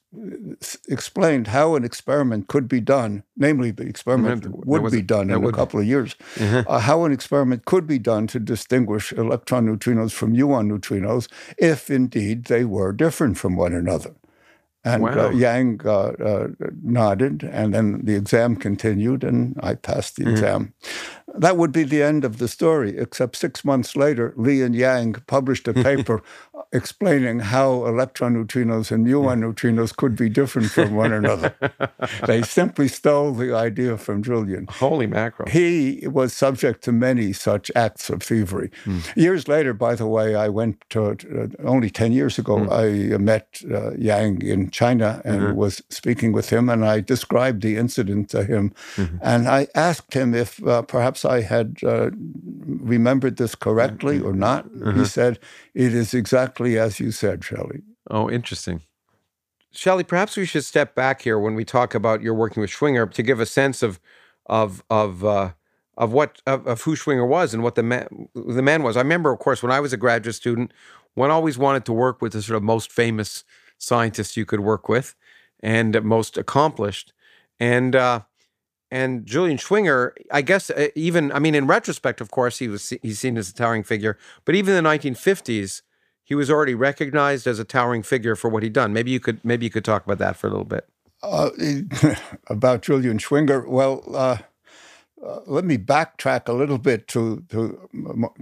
explained how an experiment could be done, namely, the experiment mm-hmm. would be done in a couple of years, mm-hmm. uh, how an experiment could be done to distinguish electron neutrinos from muon neutrinos if indeed they were different from one another. And uh, wow. uh, Yang uh, uh, nodded, and then the exam continued, and I passed the mm-hmm. exam. That would be the end of the story, except six months later, Lee and Yang published a paper explaining how electron neutrinos and muon neutrinos could be different from one another. they simply stole the idea from Julian. Holy mackerel. He was subject to many such acts of thievery. Mm. Years later, by the way, I went to, uh, only 10 years ago, mm. I met uh, Yang in China and mm-hmm. was speaking with him, and I described the incident to him. Mm-hmm. And I asked him if uh, perhaps I had uh, remembered this correctly mm-hmm. or not. He mm-hmm. said, It is exactly as you said, Shelley. Oh, interesting. Shelley, perhaps we should step back here when we talk about your working with Schwinger to give a sense of of of uh, of what of, of, who Schwinger was and what the man the man was. I remember, of course, when I was a graduate student, one always wanted to work with the sort of most famous scientists you could work with and most accomplished. And uh, and Julian Schwinger, I guess, uh, even I mean, in retrospect, of course, he was he's seen as a towering figure. But even in the 1950s, he was already recognized as a towering figure for what he'd done. Maybe you could maybe you could talk about that for a little bit. Uh, about Julian Schwinger, well, uh, uh, let me backtrack a little bit to, to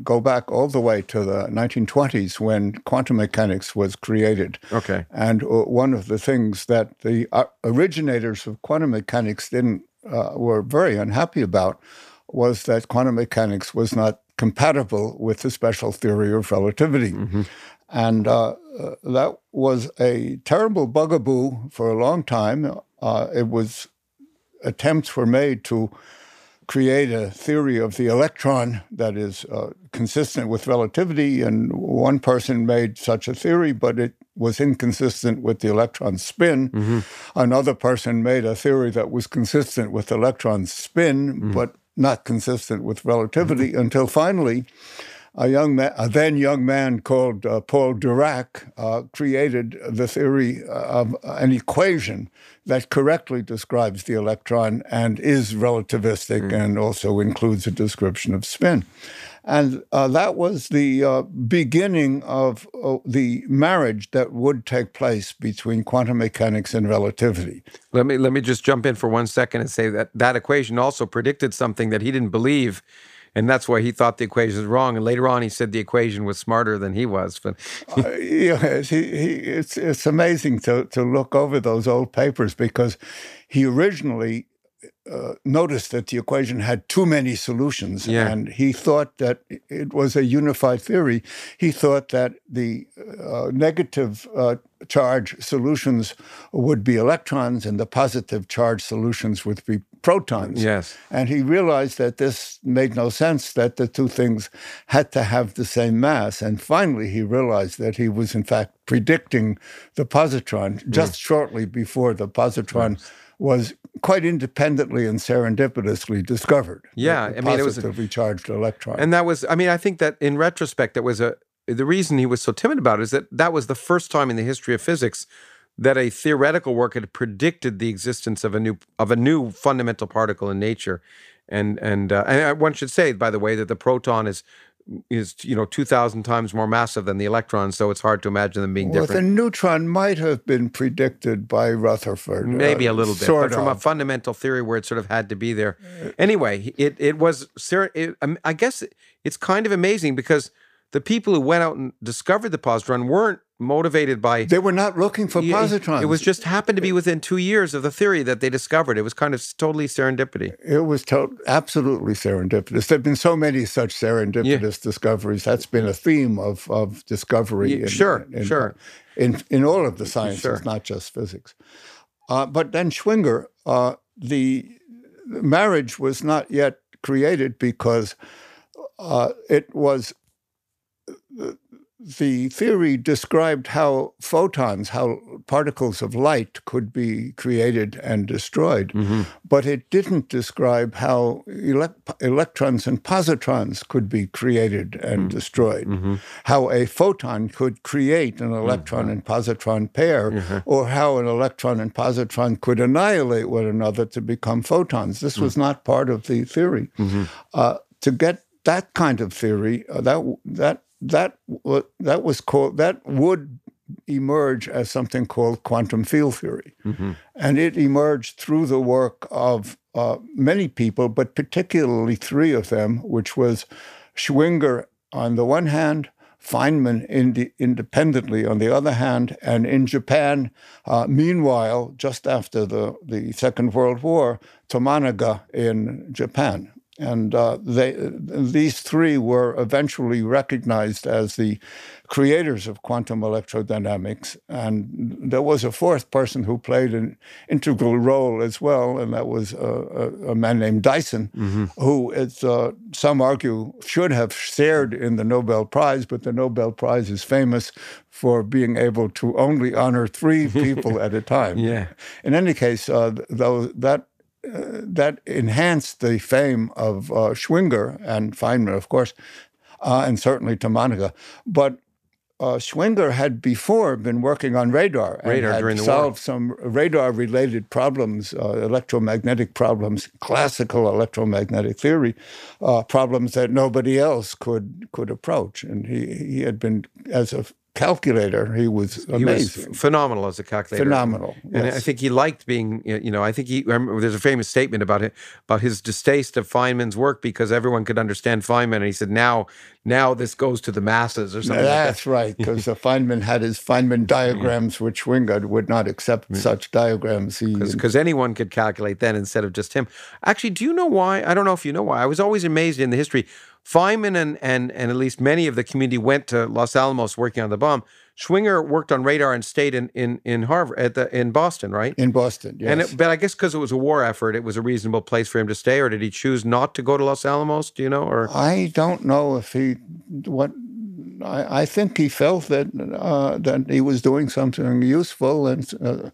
go back all the way to the 1920s when quantum mechanics was created. Okay. And uh, one of the things that the uh, originators of quantum mechanics didn't uh, were very unhappy about was that quantum mechanics was not compatible with the special theory of relativity. Mm-hmm. And uh, uh, that was a terrible bugaboo for a long time. Uh, it was attempts were made to create a theory of the electron that is uh, consistent with relativity, and one person made such a theory, but it was inconsistent with the electron spin. Mm-hmm. Another person made a theory that was consistent with electron spin, mm-hmm. but not consistent with relativity, mm-hmm. until finally a young man, a then young man called uh, Paul Dirac, uh, created the theory of an equation that correctly describes the electron and is relativistic mm. and also includes a description of spin. And uh, that was the uh, beginning of uh, the marriage that would take place between quantum mechanics and relativity. Let me let me just jump in for one second and say that that equation also predicted something that he didn't believe and that's why he thought the equation was wrong. And later on, he said the equation was smarter than he was. But uh, yeah, he, he, it's it's amazing to to look over those old papers because he originally uh, noticed that the equation had too many solutions, yeah. and he thought that it was a unified theory. He thought that the uh, negative uh, charge solutions would be electrons, and the positive charge solutions would be protons. Yes, and he realized that this made no sense. That the two things had to have the same mass, and finally he realized that he was in fact predicting the positron just mm. shortly before the positron. Was quite independently and serendipitously discovered. Yeah, I mean, it was a positively charged electron, and that was. I mean, I think that in retrospect, that was a. The reason he was so timid about it is that that was the first time in the history of physics that a theoretical work had predicted the existence of a new of a new fundamental particle in nature, and and uh, and one should say, by the way, that the proton is is you know 2000 times more massive than the electron so it's hard to imagine them being well, different. the neutron might have been predicted by rutherford uh, maybe uh, a little bit but from a fundamental theory where it sort of had to be there. Anyway it, it was it, um, i guess it's kind of amazing because the people who went out and discovered the positron weren't motivated by. They were not looking for positrons. It was just happened to be within two years of the theory that they discovered. It was kind of totally serendipity. It was to- absolutely serendipitous. There have been so many such serendipitous yeah. discoveries. That's been a theme of, of discovery. Yeah, in, sure, in, sure. In, in all of the sciences, sure. not just physics. Uh, but then Schwinger, uh, the marriage was not yet created because uh, it was the theory described how photons, how particles of light could be created and destroyed, mm-hmm. but it didn't describe how electrons and positrons could be created and mm-hmm. destroyed, mm-hmm. how a photon could create an electron mm-hmm. and positron pair, mm-hmm. or how an electron and positron could annihilate one another to become photons. This was mm. not part of the theory. Mm-hmm. Uh, to get that kind of theory, uh, that that that that was called that would emerge as something called quantum field theory, mm-hmm. and it emerged through the work of uh, many people, but particularly three of them, which was Schwinger on the one hand. Feynman ind- independently on the other hand, and in Japan, uh, meanwhile, just after the, the Second World War, Tomonaga in Japan. And uh, they, these three were eventually recognized as the creators of quantum electrodynamics. And there was a fourth person who played an integral role as well, and that was a, a, a man named Dyson, mm-hmm. who uh, some argue should have shared in the Nobel Prize, but the Nobel Prize is famous for being able to only honor three people at a time. Yeah. In any case, uh, though that uh, that enhanced the fame of uh, Schwinger and Feynman, of course, uh, and certainly Tomonaga. But uh, Schwinger had before been working on radar and radar had during solved war. some radar-related problems, uh, electromagnetic problems, classical electromagnetic theory uh, problems that nobody else could could approach. And he he had been as a calculator, he was He was amazing. phenomenal as a calculator. Phenomenal. And I think he liked being, you know, I think he, there's a famous statement about it, about his distaste of Feynman's work because everyone could understand Feynman. And he said, now, now this goes to the masses or something like that. That's right, because Feynman had his Feynman diagrams, which Wingard would not accept such diagrams. Because anyone could calculate then instead of just him. Actually, do you know why? I don't know if you know why. I was always amazed in the history. Feynman and and and at least many of the community went to Los Alamos working on the bomb. Schwinger worked on radar and stayed in in in Harvard at the in Boston, right? in Boston, yes. And it, but I guess because it was a war effort, it was a reasonable place for him to stay. Or did he choose not to go to Los Alamos? Do you know? Or I don't know if he what. I, I think he felt that uh, that he was doing something useful, and uh,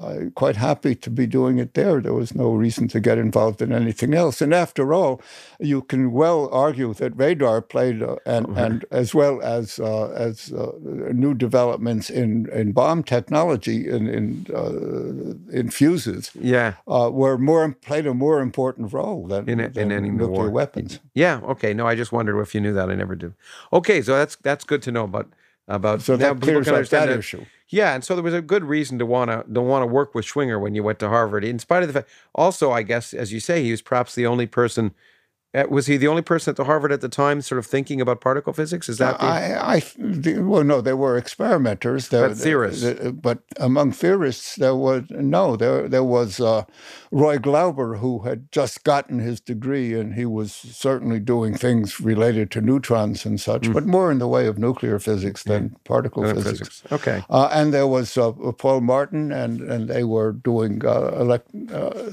uh, quite happy to be doing it there. There was no reason to get involved in anything else. And after all, you can well argue that radar played, uh, and and as well as uh, as uh, new developments in, in bomb technology in in, uh, in fuses yeah, uh, were more played a more important role than, In a- in any nuclear war. weapons. yeah. Okay. No, I just wondered if you knew that. I never did. Okay, so that's that's good to know. About about So that clears up understand that issue. Yeah, and so there was a good reason to want to to work with Schwinger when you went to Harvard, in spite of the fact. Also, I guess, as you say, he was perhaps the only person. Uh, was he the only person at the Harvard at the time, sort of thinking about particle physics? Is that the, I, I, the, well, no, there were experimenters. There, But theorists. the- but among theorists, there was no. There, there was uh, Roy Glauber, who had just gotten his degree, and he was certainly doing things related to neutrons and such, but more in the way of nuclear physics than particle physics. physics? Okay. Uh, and there was uh, Paul Martin, and, and they were doing uh, elect, uh,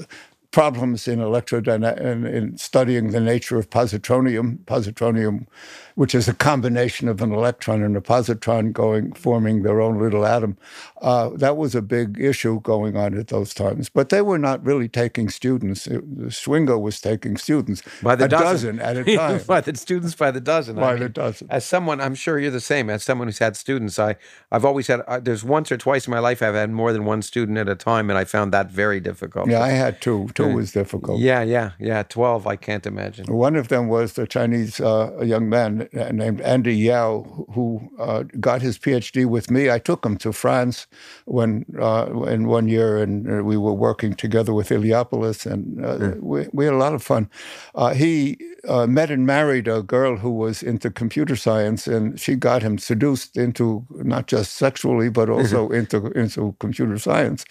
problems in electrodynamics in, in studying the nature of positronium. Positronium, which is a combination of an electron and a positron going forming their own little atom. Uh, that was a big issue going on at those times. But they were not really taking students. It, Schwinger was taking students By the a dozen. at a time. by the students by the dozen. I by mean, the dozen. As someone, I'm sure you're the same. As someone who's had students, I, I've always had. Uh, there's once or twice in my life I've had more than one student at a time, and I found that very difficult. Yeah, I had two. Two was difficult. yeah, yeah, yeah. Twelve, I can't imagine. One of them was the Chinese uh, young man named Andy Yao, who uh, got his PhD with me. I took him to France when uh, in one year, and uh, we were working together with Iliopoulos, and uh, we, we had a lot of fun. Uh, he uh, met and married a girl who was into computer science, and she got him seduced into not just sexually, but also into into computer science.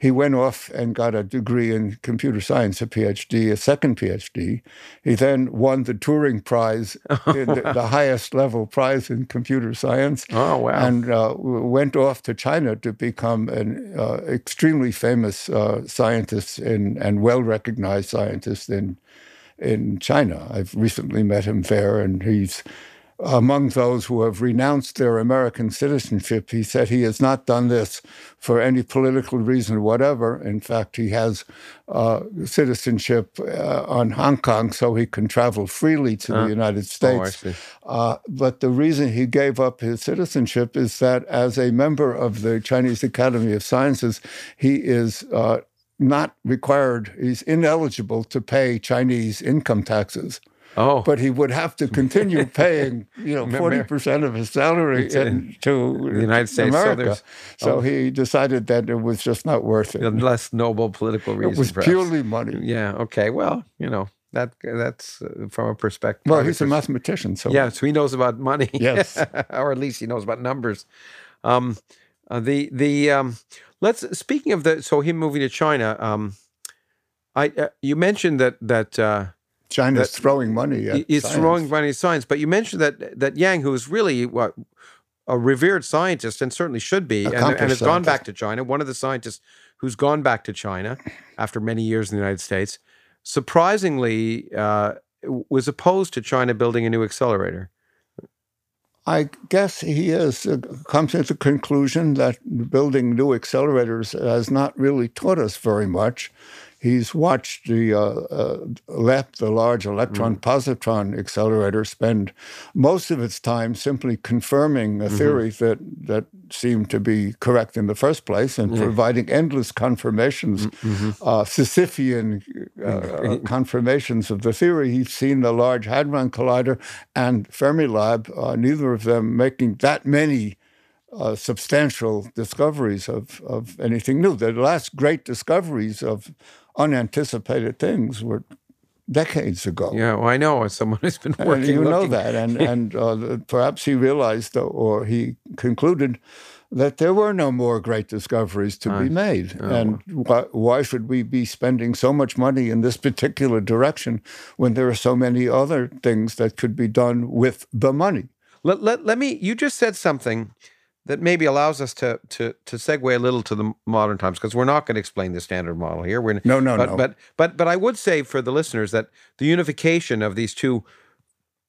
He went off and got a degree in computer science, a PhD, a second PhD. He then won the Turing Prize, in the, the highest level prize in computer science, Oh wow. and uh, went off to China to become an uh, extremely famous uh, scientist in, and well recognized scientist in in China. I've recently met him there, and he's among those who have renounced their American citizenship. He said he has not done this for any political reason whatever. In fact, he has uh, citizenship uh, on Hong Kong so he can travel freely to the United oh, States. see. Uh, but the reason he gave up his citizenship is that as a member of the Chinese Academy of Sciences, he is uh, not required, he's ineligible to pay Chinese income taxes. Oh, But he would have to continue paying, you know, forty percent of his salary in, to the United States, so America. there's- So, he decided that it was just not worth it. less noble political reason. It was perhaps. purely money. Yeah. Okay. Well, you know that that's uh, from a perspective. Well, he's a mathematician, so Yeah, so he knows about money. Yes. or at least he knows about numbers. Um, uh, the the um, let's speaking of the so him moving to China. Um, I uh, you mentioned that that uh, China's throwing money at is science. throwing money at science, but you mentioned that that Yang, who is really what a revered scientist and certainly should be, and, and has gone back to China. One of the scientists who's gone back to China after many years in the United States, surprisingly, uh, was opposed to China building a new accelerator. I guess he has uh, come to the conclusion that building new accelerators has not really taught us very much. He's watched the uh, uh, LEP, the Large Electron Positron Accelerator, spend most of its time simply confirming a theory that that seemed to be correct in the first place, and providing endless confirmations, uh, Sisyphean uh, confirmations of the theory. He's seen the Large Hadron Collider and Fermilab, uh, neither of them making that many uh, substantial discoveries of, of anything new. The last great discoveries of unanticipated things were decades ago. Yeah, well, I know as someone who's been working. And you looking. know that, and and uh, perhaps he realized, or he concluded, that there were no more great discoveries to be made. Oh. And why, why should we be spending so much money in this particular direction when there are so many other things that could be done with the money? Let, let, let me, you just said something that maybe allows us to to to segue a little to the modern times because we're not going to explain the standard model here. We're No, no, but, no. But but but I would say for the listeners that the unification of these two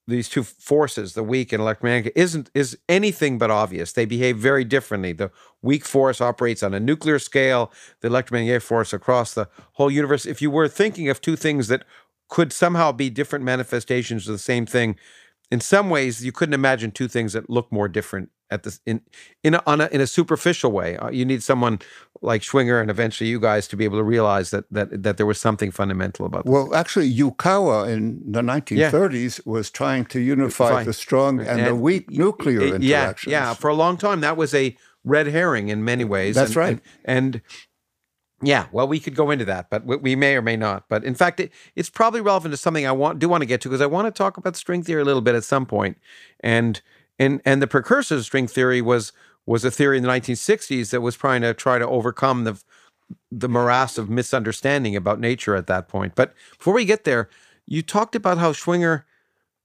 these two forces, the weak and electromagnetic, isn't is anything but obvious. They behave very differently. The weak force operates on a nuclear scale. The electromagnetic force across the whole universe. If you were thinking of two things that could somehow be different manifestations of the same thing, in some ways you couldn't imagine two things that look more different at this in in a, on a, in a superficial way. Uh, you need someone like Schwinger and eventually you guys to be able to realize that that that there was something fundamental about this. Well, actually, Yukawa in the 1930s was trying to unify Fine. the strong and, the weak nuclear yeah, interactions. yeah. For a long time, that was a red herring in many ways. That's and, right. And, and yeah, well, we could go into that, but we, may or may not. But in fact, it, it's probably relevant to something I want do want to get to because I want to talk about string theory a little bit at some. And and and the precursor to string theory was was a theory in the 1960s that was trying to try to overcome the the morass of misunderstanding about nature at that point. But before we get there, you talked about how Schwinger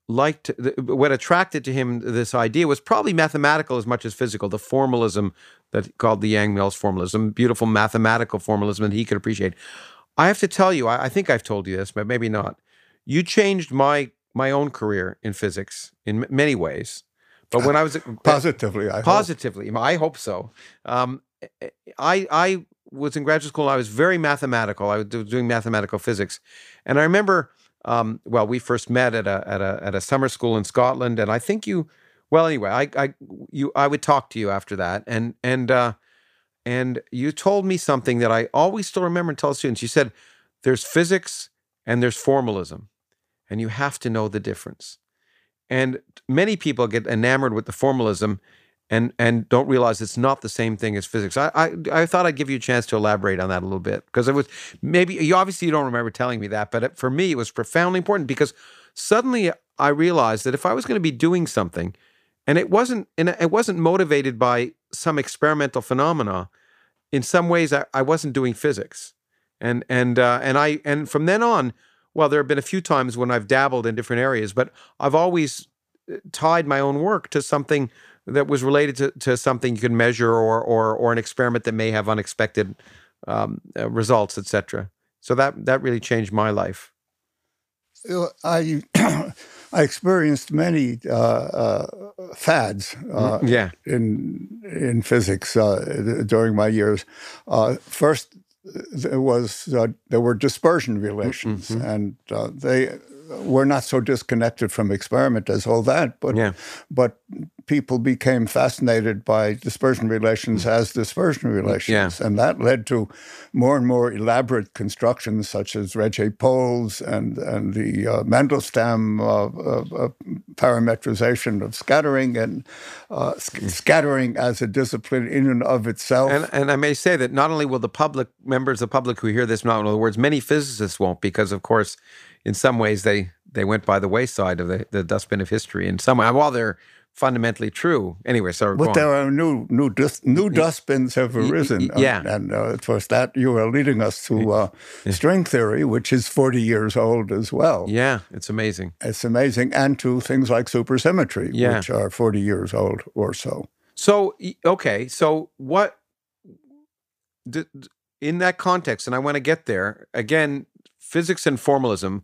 liked what attracted to him this idea was probably mathematical as much as physical the formalism that he called the yang mills formalism beautiful mathematical formalism that he could appreciate. I have to tell you I, I think i've told you this but maybe not. You changed my my own career in physics in many ways but when i was Positively, I hope. positively i hope so. Um, i i was in graduate school i was very mathematical i was doing mathematical physics. And i remember um, well we first met at a, at a at a summer school in scotland and i think you well anyway i i you i would talk to you after that. And and uh and you told me something that i always still remember and tell students. You said there's physics and there's formalism and you have to know the difference and many people get enamored with the formalism and and don't realize it's not the same thing as physics. I I, I thought I'd give you a chance to elaborate on that a little bit because it was maybe you obviously you don't remember telling me that, but it, for me it was profoundly important because suddenly I realized that if I was going to be doing something, and it wasn't and it wasn't motivated by some experimental phenomena, in some ways I, I wasn't doing physics, and and uh, and I and from then on, well, there have been a few times when I've dabbled in different areas, but I've always uh, tied my own work to something that was related to, to something you can measure or or or an experiment that may have unexpected um, uh, results, etc. So that that really changed my life. Uh, I I experienced many uh, uh, fads uh, Yeah, in in physics uh, during my years. Uh, first, there was uh, there were dispersion relations, and uh, they were not so disconnected from experiment as all that. But Yeah. but people became fascinated by dispersion relations as dispersion relations, and that led to more and more elaborate constructions such as Regge poles and and the uh, Mandelstam uh, uh, uh, parametrization of scattering and uh, sc- scattering as a discipline in and of itself. and and I may say that not only will the public members of the public who hear this not know the words, many physicists won't because of course, in some ways they they went by the wayside of the, the dustbin of history. In some way, while they're fundamentally true. Anyway, So, But there are new new dis- new dustbins have arisen. y- yeah. and uh, it was that you were leading us to uh, string theory, which is forty years old as well. yeah, it's amazing. It's amazing, and to things like supersymmetry, Yeah. which are forty years old or so. So okay, so what d- d- in that context, and I want to get there again. Physics and formalism.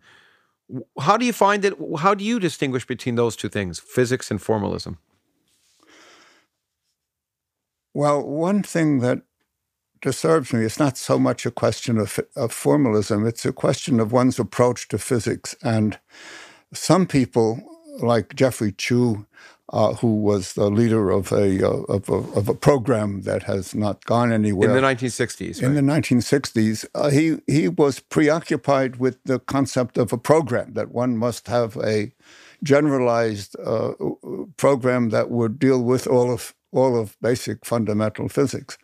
How do you find it? How do you distinguish between those two things, physics and formalism? Well, one thing that disturbs me is not so much a question of, of formalism, it's a question of one's approach to physics. And some people, like Geoffrey Chew, uh, who was the leader of a, uh, of, a, of a program that has not gone anywhere. In the 1960s, In right? the 1960s, uh, he he was preoccupied with the concept of a program that one must have a generalized uh, program that would deal with all of all of basic fundamental physics.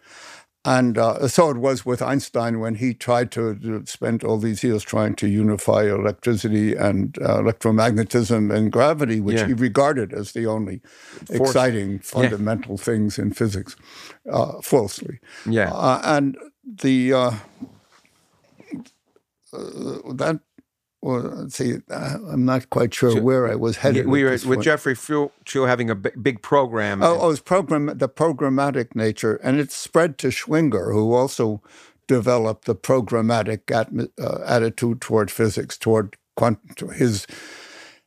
And uh, so it was with Einstein when he tried to, to, spend all these years trying to unify electricity and uh, electromagnetism and gravity, which yeah. he regarded as the only Force. exciting fundamental yeah. things in physics, uh, falsely. Yeah. Uh, and the uh, uh, that well, see, I'm not quite sure so, where I was headed. We were with point. Geoffrey Chew having a big program. Oh, oh, it's program the programmatic nature, and it spread to Schwinger, who also developed the programmatic uh, attitude toward physics, toward quantum, his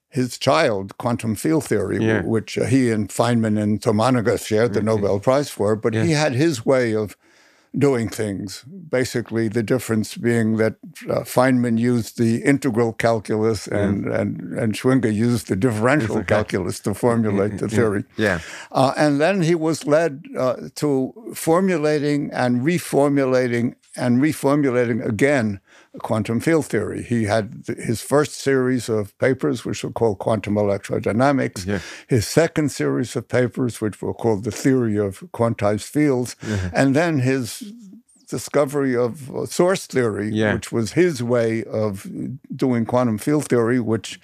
his child, quantum field theory, yeah. which uh, he and Feynman and Tomonaga's shared the Nobel Prize for. But yeah. he had his way of doing things. Basically, the difference being that uh, Feynman used the integral calculus and, mm. and, and Schwinger used the differential calculus to formulate the theory. Yeah. Uh, and then he was led uh, to formulating and reformulating and reformulating again quantum field theory. He had his first series of papers, which were called quantum electrodynamics, yeah. his second series of papers, which were called the theory of quantized fields, and then his discovery of uh, source theory, yeah. which was his way of doing quantum field theory, which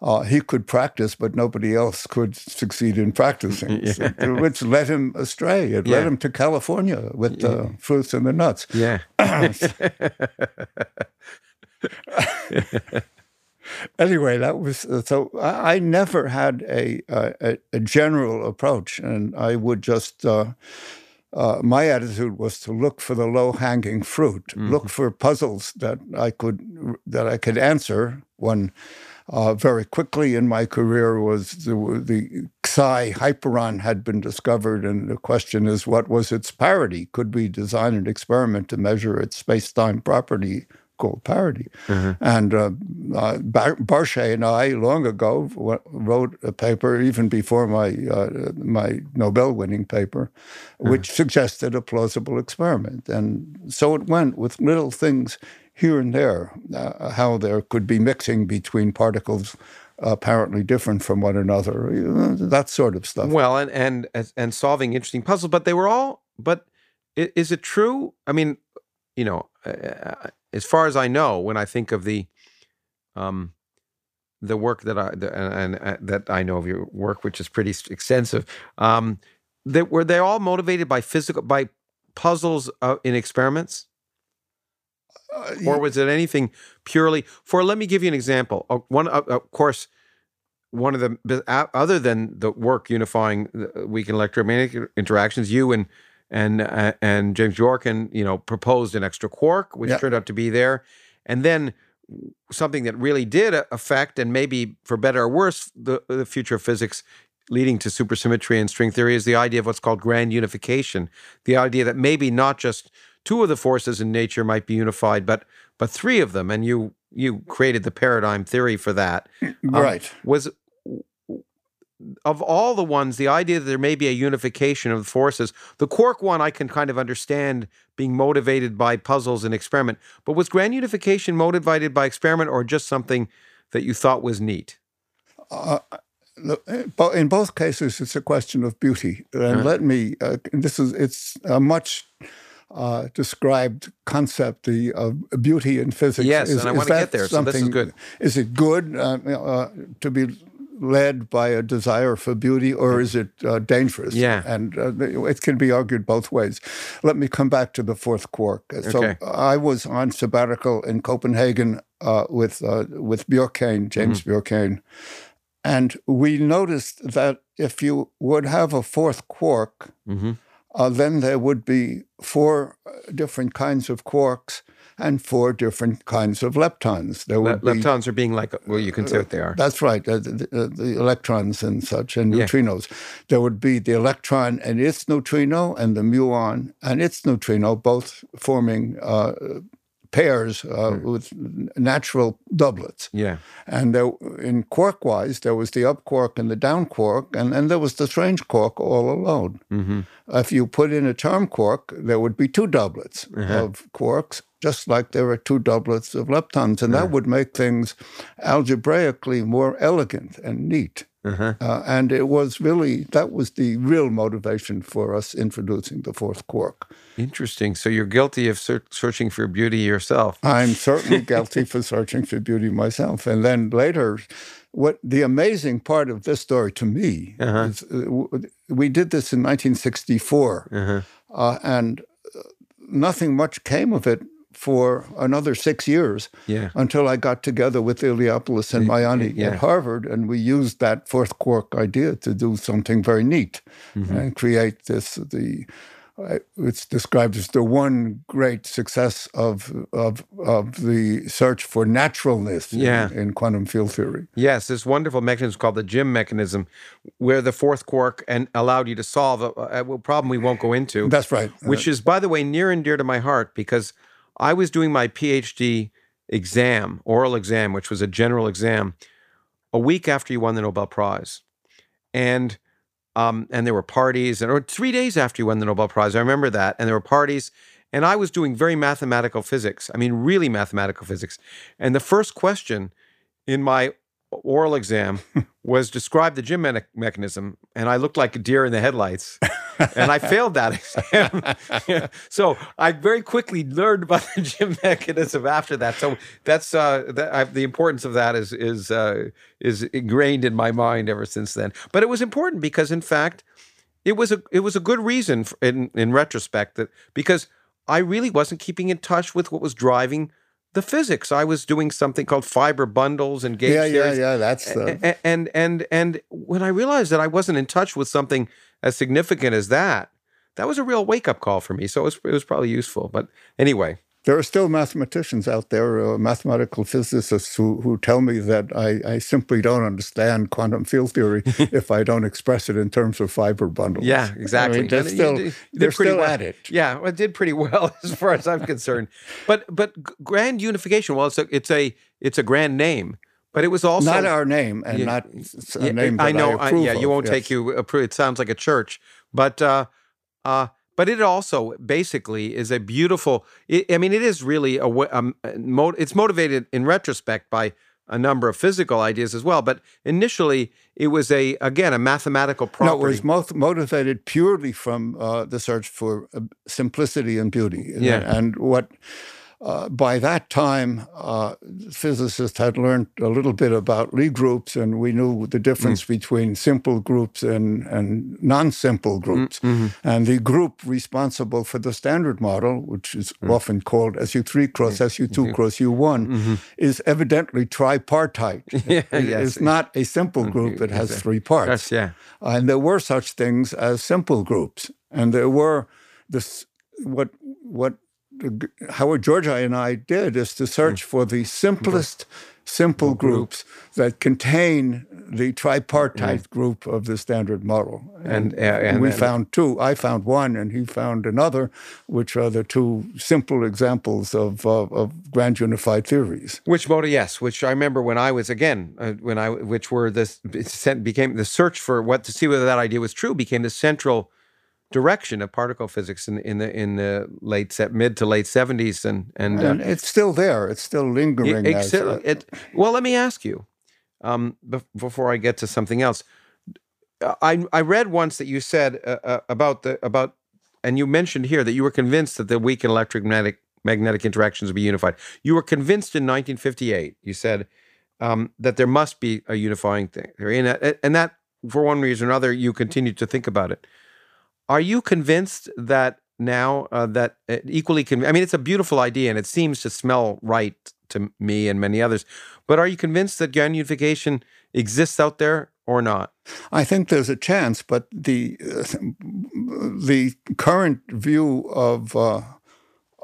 uh, he could practice, but nobody else could succeed in practicing, yeah. so, which led him astray. It yeah. led him to California with the yeah. fruits and the nuts. Yeah. anyway, that was uh, so. I, I never had a, a, a general approach, and I would just. Uh, uh, my attitude was to look for the low hanging fruit, mm-hmm. look for puzzles that I could that I could answer. One uh, very quickly in my career was the, the Xi hyperon had been discovered, and the question is, what was its parity? Could we design an experiment to measure its space-time property called parity? Mm-hmm. And uh, uh, Barchet and I, long ago, wrote a paper, even before my uh, my Nobel-winning paper, mm-hmm. which suggested a plausible experiment. And so it went with little things here and there, uh, how there could be mixing between particles apparently different from one another, that sort of stuff. Well, and and and solving interesting puzzles, but they were all. But is it true? I mean, you know, uh, uh, as far as I know, when I think of the um, the work that I the, and, and uh, that I know of your work, which is pretty extensive, um, that were they all motivated by physical by puzzles uh, in experiments? Uh, or was it anything purely for? Let me give you an example. Uh, one, uh, of course, one of the other than the work unifying the weak and electromagnetic interactions, you and and uh, and James Bjorken, you know, proposed an extra quark, which yep. turned out to be there, and then something that really did affect, and maybe for better or worse, the, the future of physics leading to supersymmetry and string theory is the idea of what's called grand unification. The idea that maybe not just two of the forces in nature might be unified, but but three of them, and you you created the paradigm theory for that. Um, right. Was of all the ones, the idea that there may be a unification of the forces, the quark one I can kind of understand being motivated by puzzles and experiment. But was grand unification motivated by experiment or just something that you thought was neat? Uh, in both cases, it's a question of beauty. And uh-huh. let me, uh, this is, it's a much uh, described concept, the uh, beauty in physics. Yes, is, and I want to get there. So this is good. Is it good uh, uh, to be led by a desire for beauty, or is it uh, dangerous? Yeah, and uh, it can be argued both ways. Let me come back to the fourth quark. So okay. I was on sabbatical in Copenhagen with with Bjorken, James mm-hmm. Bjorken. And we noticed that if you would have a fourth quark, mm-hmm uh, then there would be four uh, different kinds of quarks and four different kinds of leptons. There would Le- leptons be, are being like, well, you can say what they are. That's right, uh, the, the, the, electrons and such, and yeah. neutrinos. There would be the electron and its neutrino, and the muon and its neutrino, both forming uh, pairs uh, mm. with natural doublets. Yeah. And there, in quark wise, there was the up quark and the down quark, and then there was the strange quark all alone. Mm-hmm. If you put in a charm quark, there would be two doublets uh-huh. of quarks, just like there are two doublets of leptons. And uh-huh. that would make things algebraically more elegant and neat. Uh, and it was really, that was the real motivation for us introducing the fourth quark. Interesting. So you're guilty of ser- searching for beauty yourself. I'm certainly guilty for searching for beauty myself. And then later, what the amazing part of this story to me is uh, w- we did this in 1964, uh, and uh, nothing much came of it for another six years Yeah. until I got together with Iliopoulos and Maiani yeah. at Harvard, and we used that fourth quark idea to do something very neat Mm-hmm. and create this the. Uh, It's described as the one great success of of of the search for naturalness in- Yeah. in, quantum field theory. Yes, this wonderful mechanism called the GIM mechanism, where the fourth quark and allowed you to solve a, a a problem we won't go into. That's right. which is, by the way, near and dear to my heart because I was doing my PhD exam, oral exam, which was a general exam, a week after you won the Nobel Prize, and um, and there were parties, and or three days after you won the Nobel Prize, I remember that, and there were parties, and I was doing very mathematical physics. I mean, really mathematical physics, and the first question in my oral exam was describe the GIM me- mechanism, and I looked like a deer in the headlights, and I failed that exam. so I very quickly learned about the GIM mechanism after that. So that's uh, that, I, the importance of that is is uh, is ingrained in my mind ever since then. But it was important because, in fact, it was a it was a good reason for, in in retrospect that because I really wasn't keeping in touch with what was driving the physics. I was doing something called fiber bundles and gauge yeah, yeah, theories. yeah. That's the... And and and when I realized that I wasn't in touch with something as significant as that, that was a real wake up call for me. So it was it was probably useful. But anyway, there are still mathematicians out there, uh, mathematical physicists, who, who tell me that I, I simply don't understand quantum field theory if I don't express it in terms of fiber bundles. yeah, exactly. I mean, they're And still, did- they're pretty still well. at it. Yeah, well, it did pretty well as far as I'm concerned. But but grand unification. Well, it's a it's a it's a grand name, but it was also not our name and Yeah, not a Yeah, name that I know. approve yeah, you won't yes. take you approve. It sounds like a church, but uh, uh, but it also basically is a beautiful. It, I mean, it is really a. wa- Um, mo- it's motivated in retrospect by a number of physical ideas as well, but initially it was a again a mathematical No, it was mo- motivated purely from uh, the search for uh, simplicity and beauty. And, Yeah. and what uh, by that time, uh, physicists had learned a little bit about Lie groups, and we knew the difference Mm. between simple groups and, and non-simple groups. Mm-hmm. And the group responsible for the standard model, which is Mm. often called SU3 cross SU2 cross U1, is evidently tripartite. Yeah, It yes. is not a simple group; it has three parts. That's yeah. And there were such things as simple groups, and there were this what what Howard Georgi and I did is to search Mm. for the simplest simple groups that contain the tripartite group of the standard model. Mm. And- uh, and- we and- found two. I found one, and he found another, which are the two simple examples of of, of grand unified theories. Which motor? Yes, which I remember when I was again uh, when I which were this sent- became the search for what to see whether that idea was true became the central direction of particle physics in in the in the late se- mid to late seventies and and, uh, And it's still there. It's still lingering. it- as, uh, it- well, let me ask you um, bef- before I get to something else. I I read once that you said uh, uh, about the about and you mentioned here that you were convinced that the weak and electromagnetic magnetic interactions would be unified. You were convinced in 1958. You said um, that there must be a unifying thing, and that, and that for one reason or another you continued to think about it. Are you convinced that now uh, that uh, equally con- I mean, it's a beautiful idea and it seems to smell right to me and many others. But are you convinced that grand unification exists out there or not? I think there's a chance, but the uh, the current view of uh,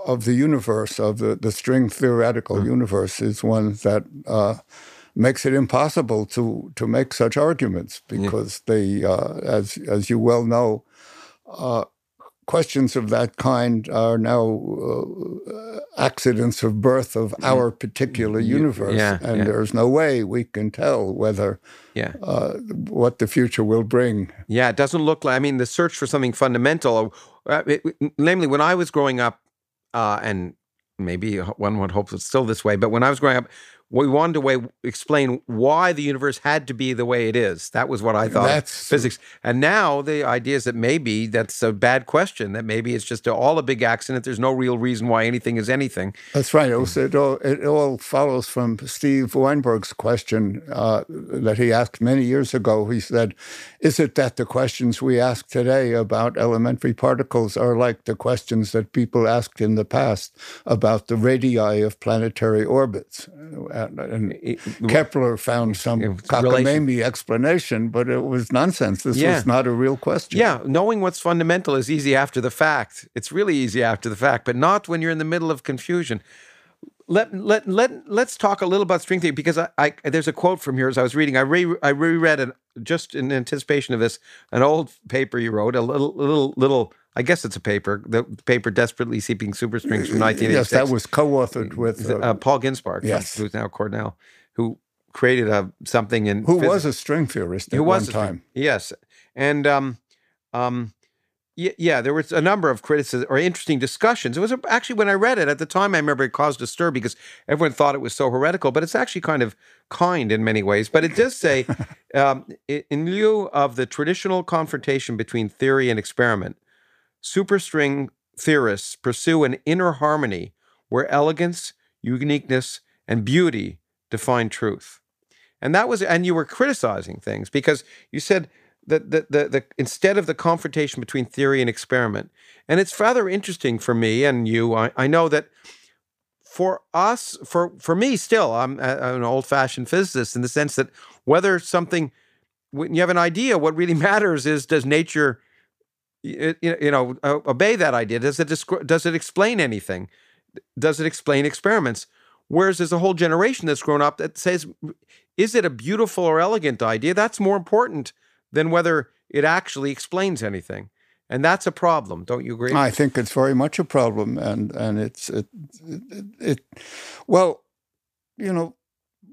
of the universe of the, the string theoretical Mm. universe is one that uh, makes it impossible to to make such arguments because they, uh, as as you well know. Uh, Questions of that kind are now uh, accidents of birth of our particular universe, Mm. yeah, and yeah. there's no way we can tell whether Yeah. uh, what the future will bring. Yeah, it doesn't look like. I mean, the search for something fundamental. Uh, it, namely, when I was growing up, uh, and maybe one would hope it's still this way, but when I was growing up, we wanted to way, explain why the universe had to be the way it is. That was what I thought That's- physics. And now the idea is that maybe that's a bad question. That maybe it's just all a big accident. There's no real reason why anything is anything. That's right. It, all, it all follows from Steve Weinberg's question uh, that he asked many years ago. He said, Is it that the questions we ask today about elementary particles are like the questions that people asked in the past about the radii of planetary orbits? Uh, And It- Kepler found some cockamamie explanation, but it was nonsense. This Yeah. was not a real question. Yeah, knowing what's fundamental is easy after the fact. It's really easy after the fact, but not when you're in the middle of confusion. Let let let let's talk a little about string theory because I, I there's a quote from yours I was reading. I re I reread it just in anticipation of this an old paper you wrote a little little little I guess it's a paper the paper desperately seeking superstrings from 1986. Yes, that was co-authored with uh, uh, Paul Ginsparg, yes. who's now Cornell, who created a something in who physics- was a string theorist at who was one time. Yes, and um, um, yeah, yeah, there was a number of criticisms or interesting discussions. It was a, actually when I read it at the time, I remember it caused a stir because everyone thought it was so heretical, but it's actually kind of kind in many ways. But it does say, um, in lieu of the traditional confrontation between theory and experiment, superstring theorists pursue an inner harmony where elegance, uniqueness, and beauty define truth. And that was, and you were criticizing things because you said that the, the, the instead of the confrontation between theory and experiment, and it's rather interesting for me and you. I, I know that for us, for for me, still, I'm, a- I'm an old-fashioned physicist in the sense that whether something, when you have an idea, what really matters is does nature, y- y- you know, obey that idea? Does it does it explain anything? Does it explain experiments? Whereas there's a whole generation that's grown up that says, is it a beautiful or elegant idea? That's more important than whether it actually explains anything. And that's a problem, don't you agree? I think it's very much a problem, and and it's it, it, it well, you know,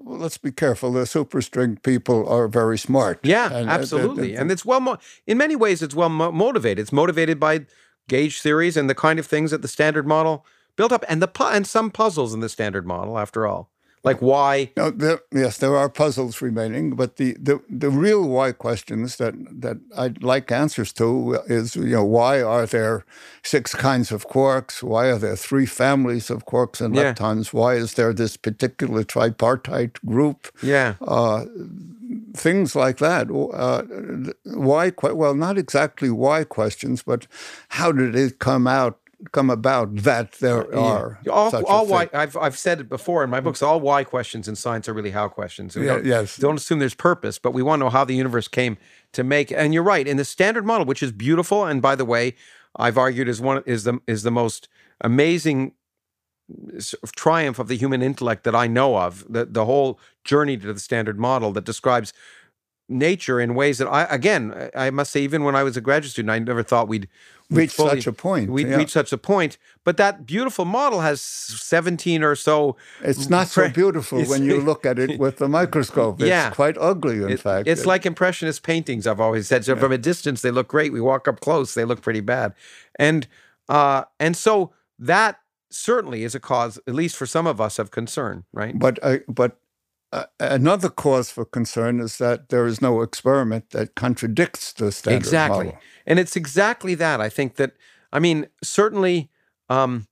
let's be careful. The superstring people are very smart. yeah, And, uh, absolutely. the- and it's well, mo- in many ways, it's well mo- motivated. It's motivated by gauge theories and the kind of things that the standard model built up, and the pu- and some puzzles in the standard model, after all, like why. No, there, yes, there are puzzles remaining, but the, the, the real why questions that, that I'd like answers to is, you know, why are there six kinds of quarks? Why are there three families of quarks and Yeah. leptons? Why is there this particular tripartite group? Yeah, Uh, things like that. Uh, why? Well, not exactly why questions, but how did it come out? Come about that there uh, are all, such a all thing? why. I've I've said it before in my books. All why questions in science are really how questions. We Yeah, don't, yes. don't assume there's purpose, but we want to know how the universe came to make. And you're right. In the standard model, which is beautiful, and by the way, I've argued is one is the is the most amazing s- triumph of the human intellect that I know of. The the whole journey to the standard model that describes nature in ways that I again I must say even when I was a graduate student I never thought we'd, we'd Reach such a point, We'd yeah. reach such a point. But that beautiful model has 17 or so. It's not so beautiful when you look at it with the microscope. It's Yeah. quite ugly, in It- fact. it's like impressionist paintings. I've always said. So from a distance, they look great. We walk up close, they look pretty bad. And uh, and so that certainly is a cause, at least for some of us, of concern. Right? But uh, but uh, another cause for concern is that there is no experiment that contradicts the standard exactly model. and it's exactly that i think that i mean certainly um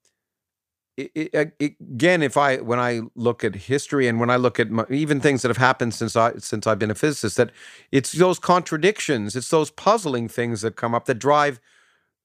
i i i- again if i when i look at history and when i look at my, even things that have happened since i since i've been a physicist that it's those contradictions it's those puzzling things that come up that drive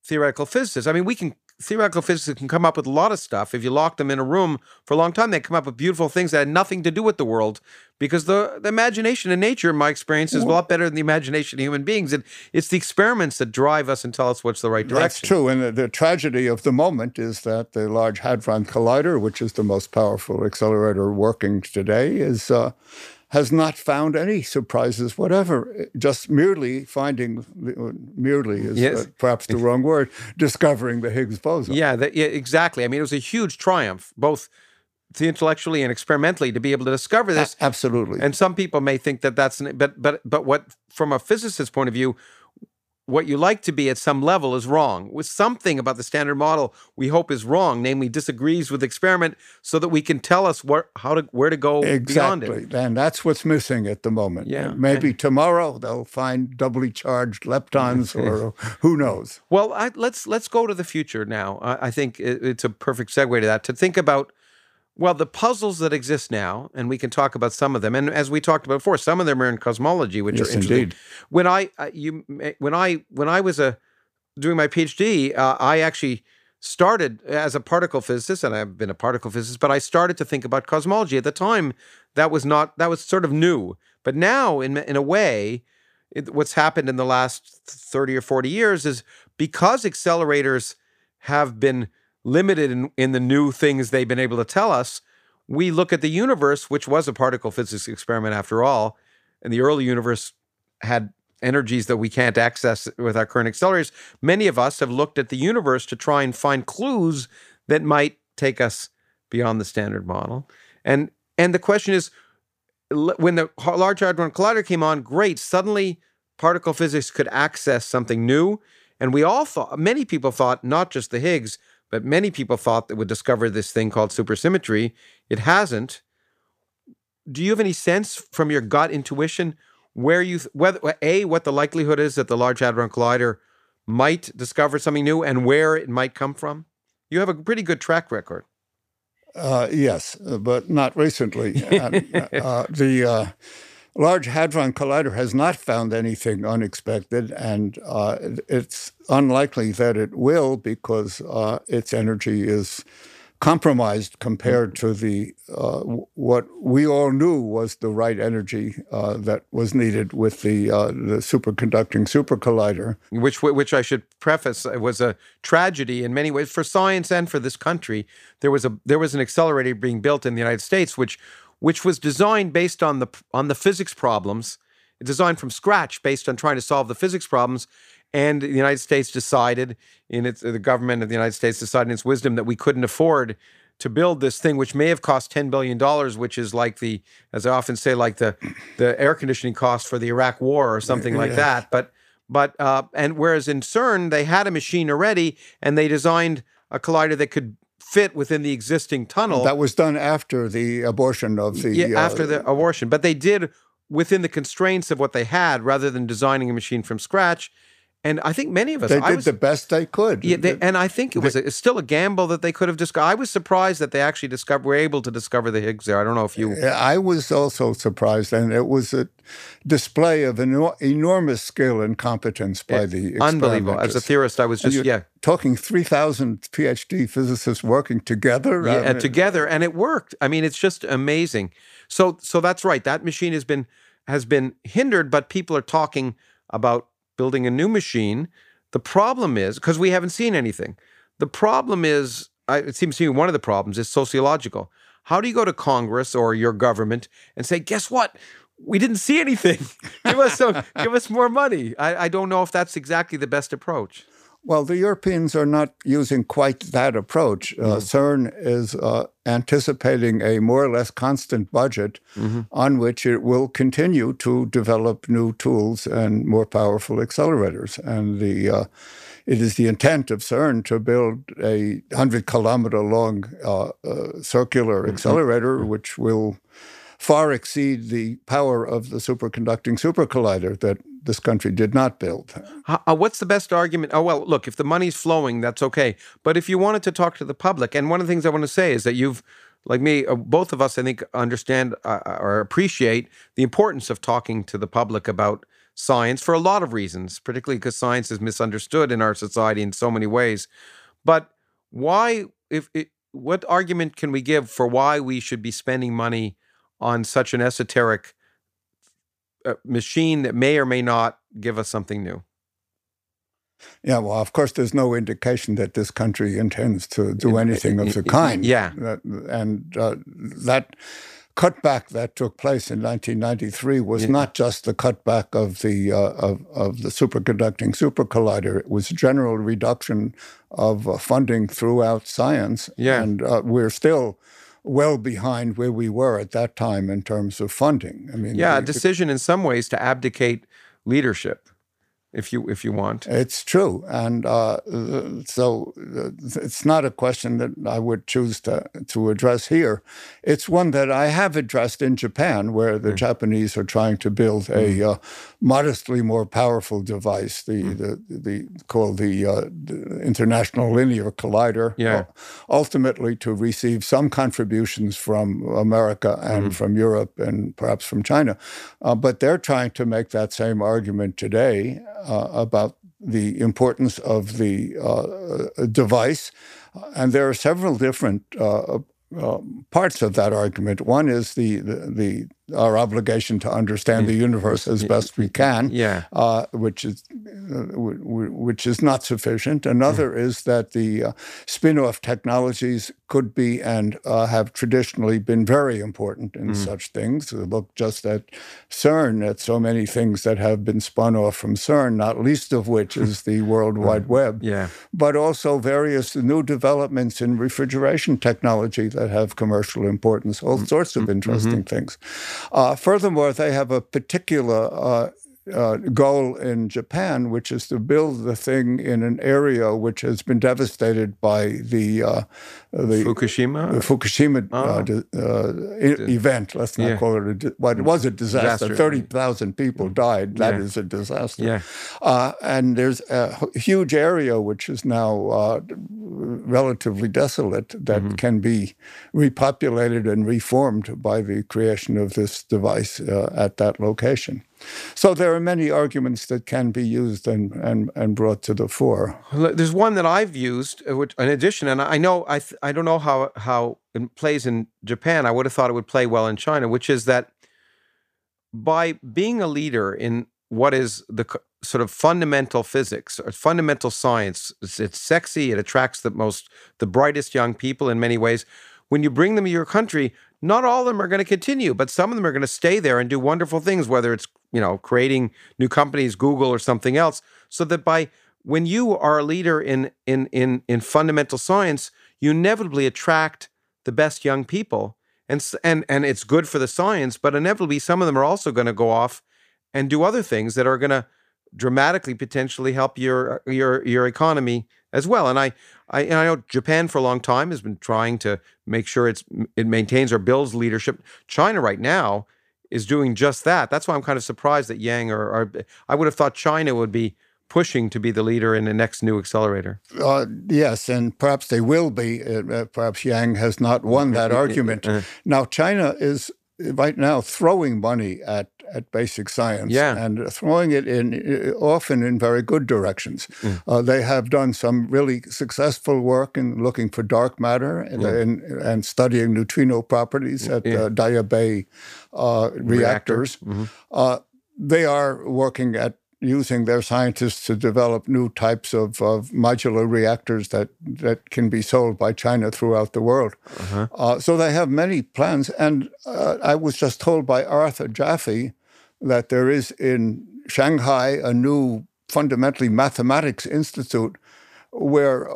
theoretical physicists i mean we can theoretical physicists can come up with a lot of stuff. If you lock them in a room for a long time they come up with beautiful things that had nothing to do with the world because the, the imagination in nature in my experience is a lot better than the imagination of human beings. And it's the experiments that drive us and tell us what's the right direction. That's true. And the, the tragedy of the moment is that the Large Hadron Collider, which is the most powerful accelerator working today, is uh, has not found any surprises whatever. Just merely finding, merely is Yes. uh, perhaps the wrong word, discovering the Higgs boson. Yeah, that, yeah, exactly. I mean, it was a huge triumph, both intellectually and experimentally, to be able to discover this. Absolutely. And some people may think that that's, an, but but but what from a physicist's point of view, what you like to be at some level is wrong. With something about the standard model we hope is wrong, namely disagrees with experiment, so that we can tell us where how to where to go beyond Exactly. it. And that's what's missing at the moment. Yeah. Maybe tomorrow they'll find doubly charged leptons or who knows. Well, I, let's let's go to the future now. I, I think it, it's a perfect segue to that to think about well the puzzles that exist now, and we can talk about some of them. And as we talked about before, some of them are in cosmology, which Yes, are interesting. indeed. When I uh, you when I when I was a doing my PhD, uh, I actually started as a particle physicist, and I've been a particle physicist, but I started to think about cosmology. At the time, that was not that was sort of new. But now, in in a way, it, what's happened in the last 30 or 40 years is because accelerators have been limited in, in the new things they've been able to tell us, we look at the universe, which was a particle physics experiment after all, and the early universe had energies that we can't access with our current accelerators. Many of us have looked at the universe to try and find clues that might take us beyond the standard model. And and the question is, when the Large Hadron Collider came on, great, suddenly particle physics could access something new. And we all thought, many people thought, not just the Higgs, many people thought that would discover this thing called supersymmetry. It hasn't. Do you have any sense from your gut intuition where you, th- whether, A, what the likelihood is that the Large Hadron Collider might discover something new and where it might come from? You have a pretty good track record. Uh, yes, uh, but not recently. And, uh, the uh, Large Hadron Collider has not found anything unexpected, and uh, it's unlikely that it will because uh, its energy is compromised compared to the uh, what we all knew was the right energy uh, that was needed with the uh, the superconducting supercollider. which which I should preface was a tragedy in many ways for science and for this country. There was a there was an accelerator being built in the United States, which which was designed based on the on the physics problems, designed from scratch based on trying to solve the physics problems. And the United States decided, in its the government of the United States decided in its wisdom that we couldn't afford to build this thing, which may have cost ten billion dollars, which is like the, as I often say, like the the air conditioning cost for the Iraq War or something like Yeah. that. But but uh, and whereas in CERN they had a machine already, and they designed a collider that could fit within the existing tunnel That was done after the abortion of the yeah, uh, after the abortion. But they did within the constraints of what they had, rather than designing a machine from scratch. And I think many of us, They I did was, the best they could. yeah, they, and I think it was a, still a gamble that they could have discovered. I was surprised that they actually discovered were able to discover the Higgs there. I don't know if you. I was also surprised, and it was a display of enor- enormous skill and competence by the Unbelievable. As a theorist, I was just yeah, talking 3,000 PhD physicists working together. yeah, I and mean, together, and it worked. I mean, it's just amazing. So, so that's right. That machine has been has been hindered, but people are talking about building a new machine. The problem is because we haven't seen anything. The problem is, I, it seems to me, one of the problems is sociological. How do you go to Congress or your government and say, "Guess what? We didn't see anything. give us some, give us more money." I, I don't know if that's exactly the best approach. Well, the Europeans are not using quite that approach. Uh, CERN is uh, anticipating a more or less constant budget on which it will continue to develop new tools and more powerful accelerators. And the uh, it is the intent of CERN to build a 100 kilometer long uh, uh, circular accelerator, which will far exceed the power of the superconducting supercollider that this country did not build. Uh, what's the best argument? Oh, well, look, if the money's flowing, that's okay. But if you wanted to talk to the public, and one of the things I want to say is that you've, like me, uh, both of us, I think, understand uh, or appreciate the importance of talking to the public about science for a lot of reasons, particularly because science is misunderstood in our society in so many ways. But why, if it, what argument can we give for why we should be spending money on such an esoteric uh, machine that may or may not give us something new? Yeah, well, of course, there's no indication that this country intends to do anything of the kind. Yeah. And uh, that cutback that took place in 1993 was not just the cutback of the uh, of, of the superconducting supercollider. It was general reduction of uh, funding throughout science. Yeah. and uh, we're still well behind where we were at that time in terms of funding. I mean, Yeah, a decision in some ways to abdicate leadership if you if you want. It's true, and uh, so it's not a question that I would choose to to address here. It's one that I have addressed in Japan, where the mm. Japanese are trying to build a mm. uh, modestly more powerful device, the mm. the, the called the, uh, the, International Linear Collider. Yeah. ultimately, to receive some contributions from America and mm. from Europe and perhaps from China, uh, but they're trying to make that same argument today uh, about the importance of the uh, device. And there are several different uh, uh, parts of that argument. One is the, the, the our obligation to understand the universe as best we can, yeah. Uh, which is uh, which is not sufficient. Another mm. is that the uh, spin-off technologies could be and uh, have traditionally been very important in mm. such things. Look just at CERN, at so many things that have been spun off from CERN, not least of which is the World Wide Web. Yeah. But also various new developments in refrigeration technology that have commercial importance. All mm. sorts of mm-hmm. interesting mm-hmm. things. Uh, furthermore, they have a particular uh, uh, goal in Japan, which is to build the thing in an area which has been devastated by the uh, the Fukushima the Fukushima oh. uh, event. Let's not yeah. call it a well, it was a disaster. disaster. Thirty thousand people died. That yeah. is a disaster. Yeah. Uh, and there's a huge area which is now uh, relatively desolate that mm-hmm. can be repopulated and reformed by the creation of this device at that location. So there are many arguments that can be used and, and, and brought to the fore. There's one that I've used, uh, which, in addition, and I know I I don't know how how it plays in Japan. I would have thought it would play well in China, which is that by being a leader in what is the sort of fundamental physics or fundamental science, it's, it's sexy. It attracts the most the brightest young people in many ways. When you bring them to your country, not all of them are going to continue, but some of them are going to stay there and do wonderful things, whether it's you know, creating new companies, Google or something else, so that by when you are a leader in in in in fundamental science, you inevitably attract the best young people, and and and it's good for the science, but inevitably some of them are also going to go off and do other things that are going to dramatically potentially help your your your economy as well. And I, I and I know Japan for a long time has been trying to make sure it's it maintains or builds leadership. China right now is doing just that. That's why I'm kind of surprised that Yang or, or I would have thought China would be pushing to be the leader in the next new accelerator. Uh, yes, and perhaps they will be. Uh, uh perhaps Yang has not won that argument. Uh-huh. now, China is right now throwing money at at basic science yeah. and throwing it in often in very good directions. Mm. Uh, they have done some really successful work in looking for dark matter and, yeah. and, and studying neutrino properties at yeah. uh, Daya Bay uh, reactors. Mm-hmm. Uh, they are working at using their scientists to develop new types of, of modular reactors that, that can be sold by China throughout the world. Uh-huh. Uh, so they have many plans. And uh, I was just told by Arthur Jaffe that there is in Shanghai a new fundamentally mathematics institute where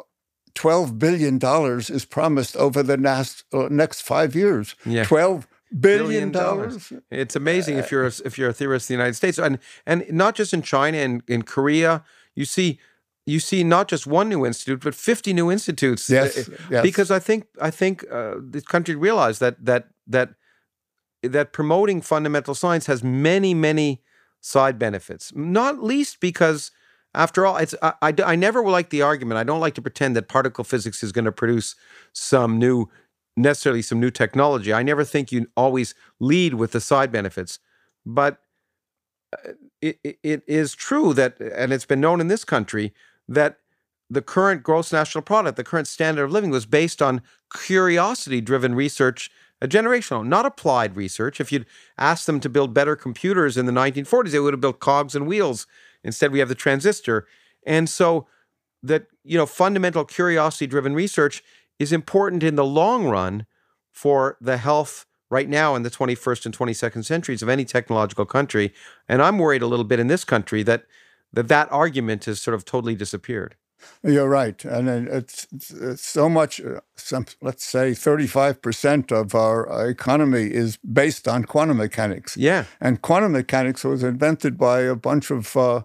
$12 billion is promised over the next, uh, next five years. Yeah. 12 billion dollars. It's amazing if you're a, if you're a theorist in the United States, and and not just in China and in Korea. You see, you see not just one new institute, but fifty new institutes. Yes, uh, yes. because I think I think uh, the country realized that that that that promoting fundamental science has many many side benefits. Not least because. After all, it's I, I, I never like the argument. I don't like to pretend that particle physics is going to produce some new necessarily some new technology. I never think you always lead with the side benefits, but uh, it, it is true that, and it's been known in this country, that the current gross national product, the current standard of living, was based on curiosity driven research, a generational, not applied research. If you'd asked them to build better computers in the 1940s, they would have built cogs and wheels. Instead, we have the transistor. And so, that, you know, fundamental curiosity driven research is important in the long run for the health right now in the 21st and 22nd centuries of any technological country. And I'm worried a little bit in this country that that, that argument has sort of totally disappeared. You're right, and it's, it's so much. Uh, some, let's say 35% of our economy is based on quantum mechanics. Yeah, and quantum mechanics was invented by a bunch of uh,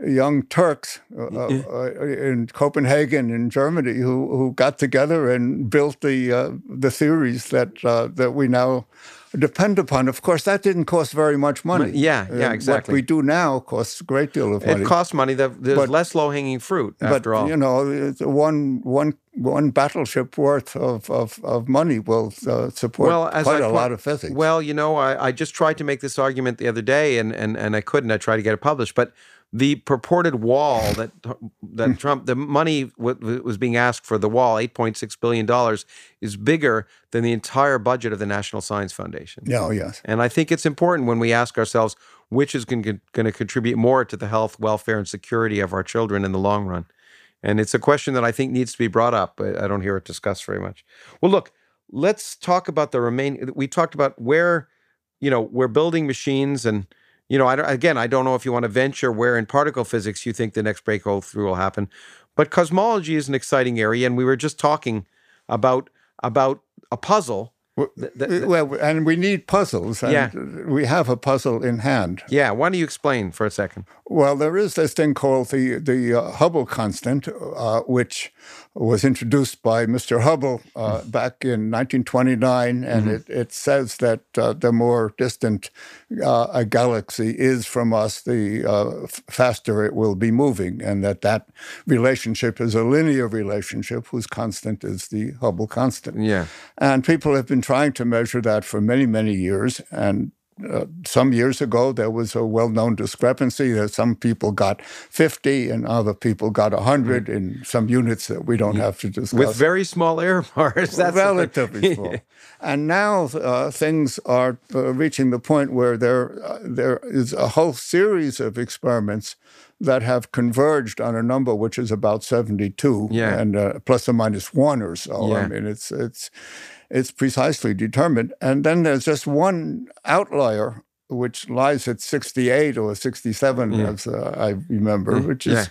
young Turks uh, uh, in Copenhagen, in Germany, who who got together and built the uh, the theories that uh, that we now depend upon. Of course, that didn't cost very much money. Yeah, yeah, exactly. What we do now costs a great deal of money. It costs money. There's But- less low hanging fruit after but all. you know, one one one battleship worth of of, of money will uh, support quite I a point- lot of physics. Well, you know, I, I just tried to make this argument the other day, and and and I couldn't. I tried to get it published, but the purported wall that Hmm. that Trump, the money w- was being asked for the wall, eight point six billion dollars, is bigger than the entire budget of the National Science Foundation. yeah, oh, yes. And I think it's important when we ask ourselves which is going to contribute more to the health, welfare, and security of our children in the long run. And it's a question that I think needs to be brought up. but I don't hear it discussed very much. Well, look, let's talk about the remain. We talked about where, you know, we're building machines, and you know, I don't, again, I don't know if you want to venture where in particle physics you think the next breakthrough will happen, but cosmology is an exciting area, and we were just talking about about a puzzle. Well, th- th- well, and we need puzzles, and Yeah. we have a puzzle in hand. Yeah, why don't you explain for a second? Well, there is this thing called the the uh, Hubble constant, uh, which was introduced by Mr. Hubble uh, back in 1929, and it, it says that uh, the more distant uh, a galaxy is from us, the uh, f- faster it will be moving, and that that relationship is a linear relationship whose constant is the Hubble constant. Yeah. And people have been trying to measure that for many, many years. And uh, some years ago, there was a well known discrepancy that some people got 50 and other people got 100 in some units that we don't have to discuss. With very small error bars. That's relatively small. And now uh, things are uh, reaching the point where there uh, there is a whole series of experiments that have converged on a number which is about 72 Yeah. and uh, plus or minus one or so. Yeah. I mean, it's it's it's precisely determined. And then there's just one outlier which lies at 68 or 67, as uh, I remember, which is Yeah.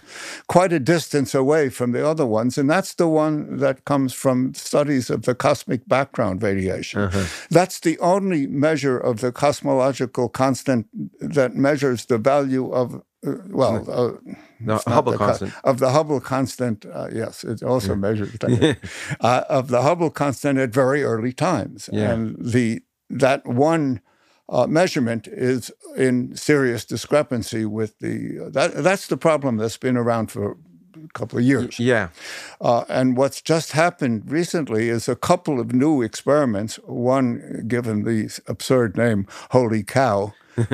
quite a distance away from the other ones. And that's the one that comes from studies of the cosmic background radiation. Uh-huh. That's the only measure of the cosmological constant that measures the value of, well, uh, The Hubble the co- constant. of the Hubble constant. Uh, yes, it also measures that, uh, of the Hubble constant at very early times, Yeah. and the that one uh, measurement is in serious discrepancy with the that that's the problem that's been around for a couple of years. Yeah. Uh, and what's just happened recently is a couple of new experiments. One given the absurd name "Holy Cow."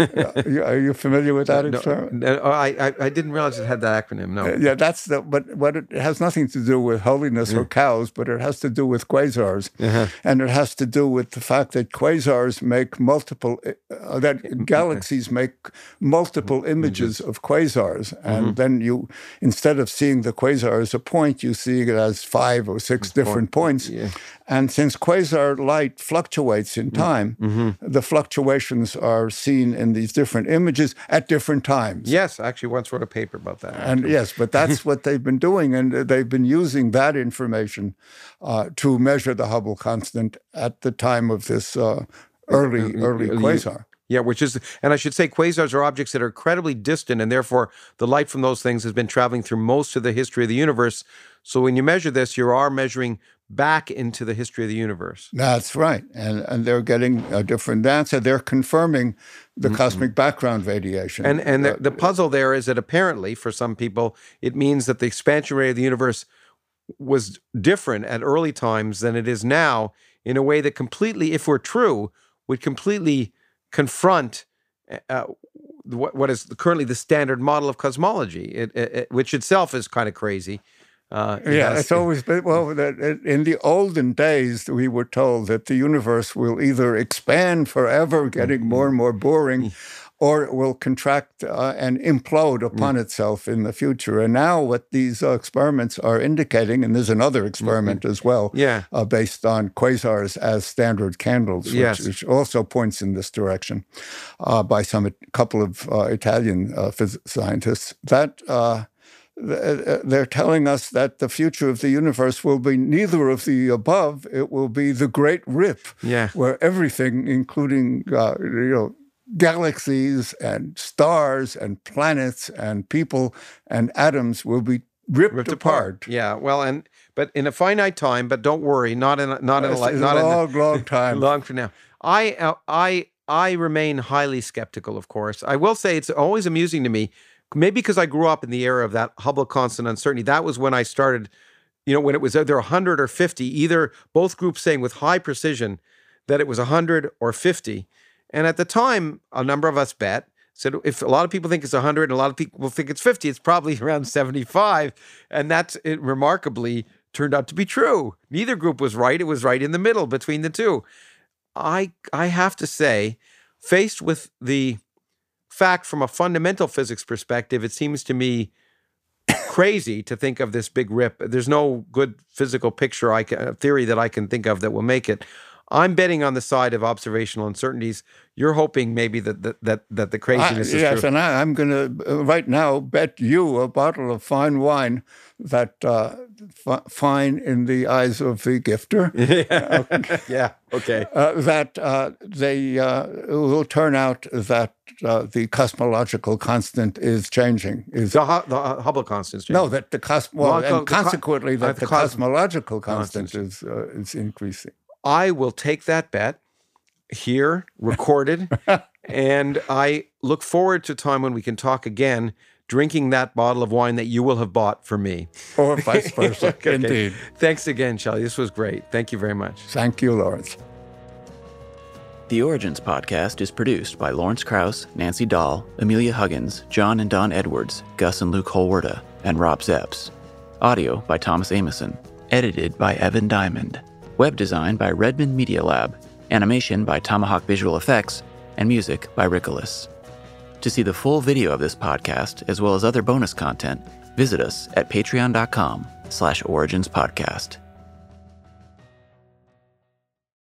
Are you familiar with that No, experiment? no, I, I didn't realize it had that acronym. No. Yeah, that's the. But what it, it has nothing to do with holiness or cows, but it has to do with quasars, uh-huh. and it has to do with the fact that quasars make multiple, eh, uh, that galaxies make multiple mm-hmm. images of quasars, and mm-hmm. then you, instead of seeing the quasar as a point, you see it as five or six different points. And since quasar light fluctuates in mm, time, mm-hmm. the fluctuations are seen in these different images at different times. Yes, I actually once wrote a paper about that. And yes, but that's what they've been doing, and they've been using that information uh, to measure the Hubble constant at the time of this uh, early early quasar. Yeah, which is, and I should say, quasars are objects that are incredibly distant, and therefore the light from those things has been traveling through most of the history of the universe. So when you measure this, you are measuring back into the history of the universe. That's right, and and they're getting a different answer. They're confirming the mm-hmm. cosmic background radiation. And and the, uh, the puzzle there is that apparently, for some people, it means that the expansion rate of the universe was different at early times than it is now, in a way that completely, if we're true, would completely confront uh, uh what, what is currently the standard model of cosmology, it, it, it- which itself is kind of crazy. Uh, Yeah, it's always been well. In the olden days, we were told that the universe will either expand forever, getting more and more boring, or it will contract uh, and implode upon itself in the future. And now, what these uh, experiments are indicating, and there's another experiment as well, Yeah. uh, based on quasars as standard candles, which, Yes. which also points in this direction, uh, by some a couple of uh, Italian uh, phys- scientists. That. Uh, th- they're telling us that the future of the universe will be neither of the above. It will be the great rip, Yeah. where everything, including uh, you know galaxies and stars and planets and people and atoms will be ripped, Ripped apart. apart. Yeah. Well, and but in a finite time. But don't worry, not in a, not in a not in a, long, long time. long from now. I uh, I I remain highly skeptical. Of course, I will say it's always amusing to me. Maybe because I grew up in the era of that Hubble constant uncertainty. That was when I started. You know, when it was either 100 or 50, either both groups saying with high precision that it was 100 or 50. And at the time, a number of us bet said if a lot of people think it's 100 and a lot of people think it's 50, it's probably around 75. And that's it remarkably turned out to be true. Neither group was right. It was right in the middle between the two. I I have to say, faced with the fact from a fundamental physics perspective, it seems to me crazy to think of this big rip. There's no good physical picture I can, uh, theory that I can think of that will make it. I'm betting on the side of observational uncertainties. You're hoping maybe that that that, that the I- craziness is yes, true. and I, I'm going to right now bet you a bottle of fine wine that uh, f- fine in the eyes of the gifter yeah. Okay. uh, that uh, they uh, will turn out that uh, the cosmological constant is changing. Is The, Hu- the uh, Hubble constants. no, that the cos well, Well, co- and the co- consequently uh, that the the cos- cosmological constant constants. is uh, is increasing. I will take that bet here, recorded, and I look forward to a time when we can talk again, drinking that bottle of wine that you will have bought for me. Oh, or vice versa. Okay. Indeed. Thanks again, Shelley. This was great. Thank you very much. Thank you, Lawrence. The Origins podcast is produced by Lawrence Krauss, Nancy Dahl, Amelia Huggins, John and Don Edwards, Gus and Luke Holwerda, and Rob Zepps. Audio by Thomas Amison. Edited by Evan Diamond. Web design by Redmond Media Lab. Animation by Tomahawk Visual Effects. And music by Rickolas. To see the full video of this podcast, as well as other bonus content, visit us at patreon.com slash originspodcast.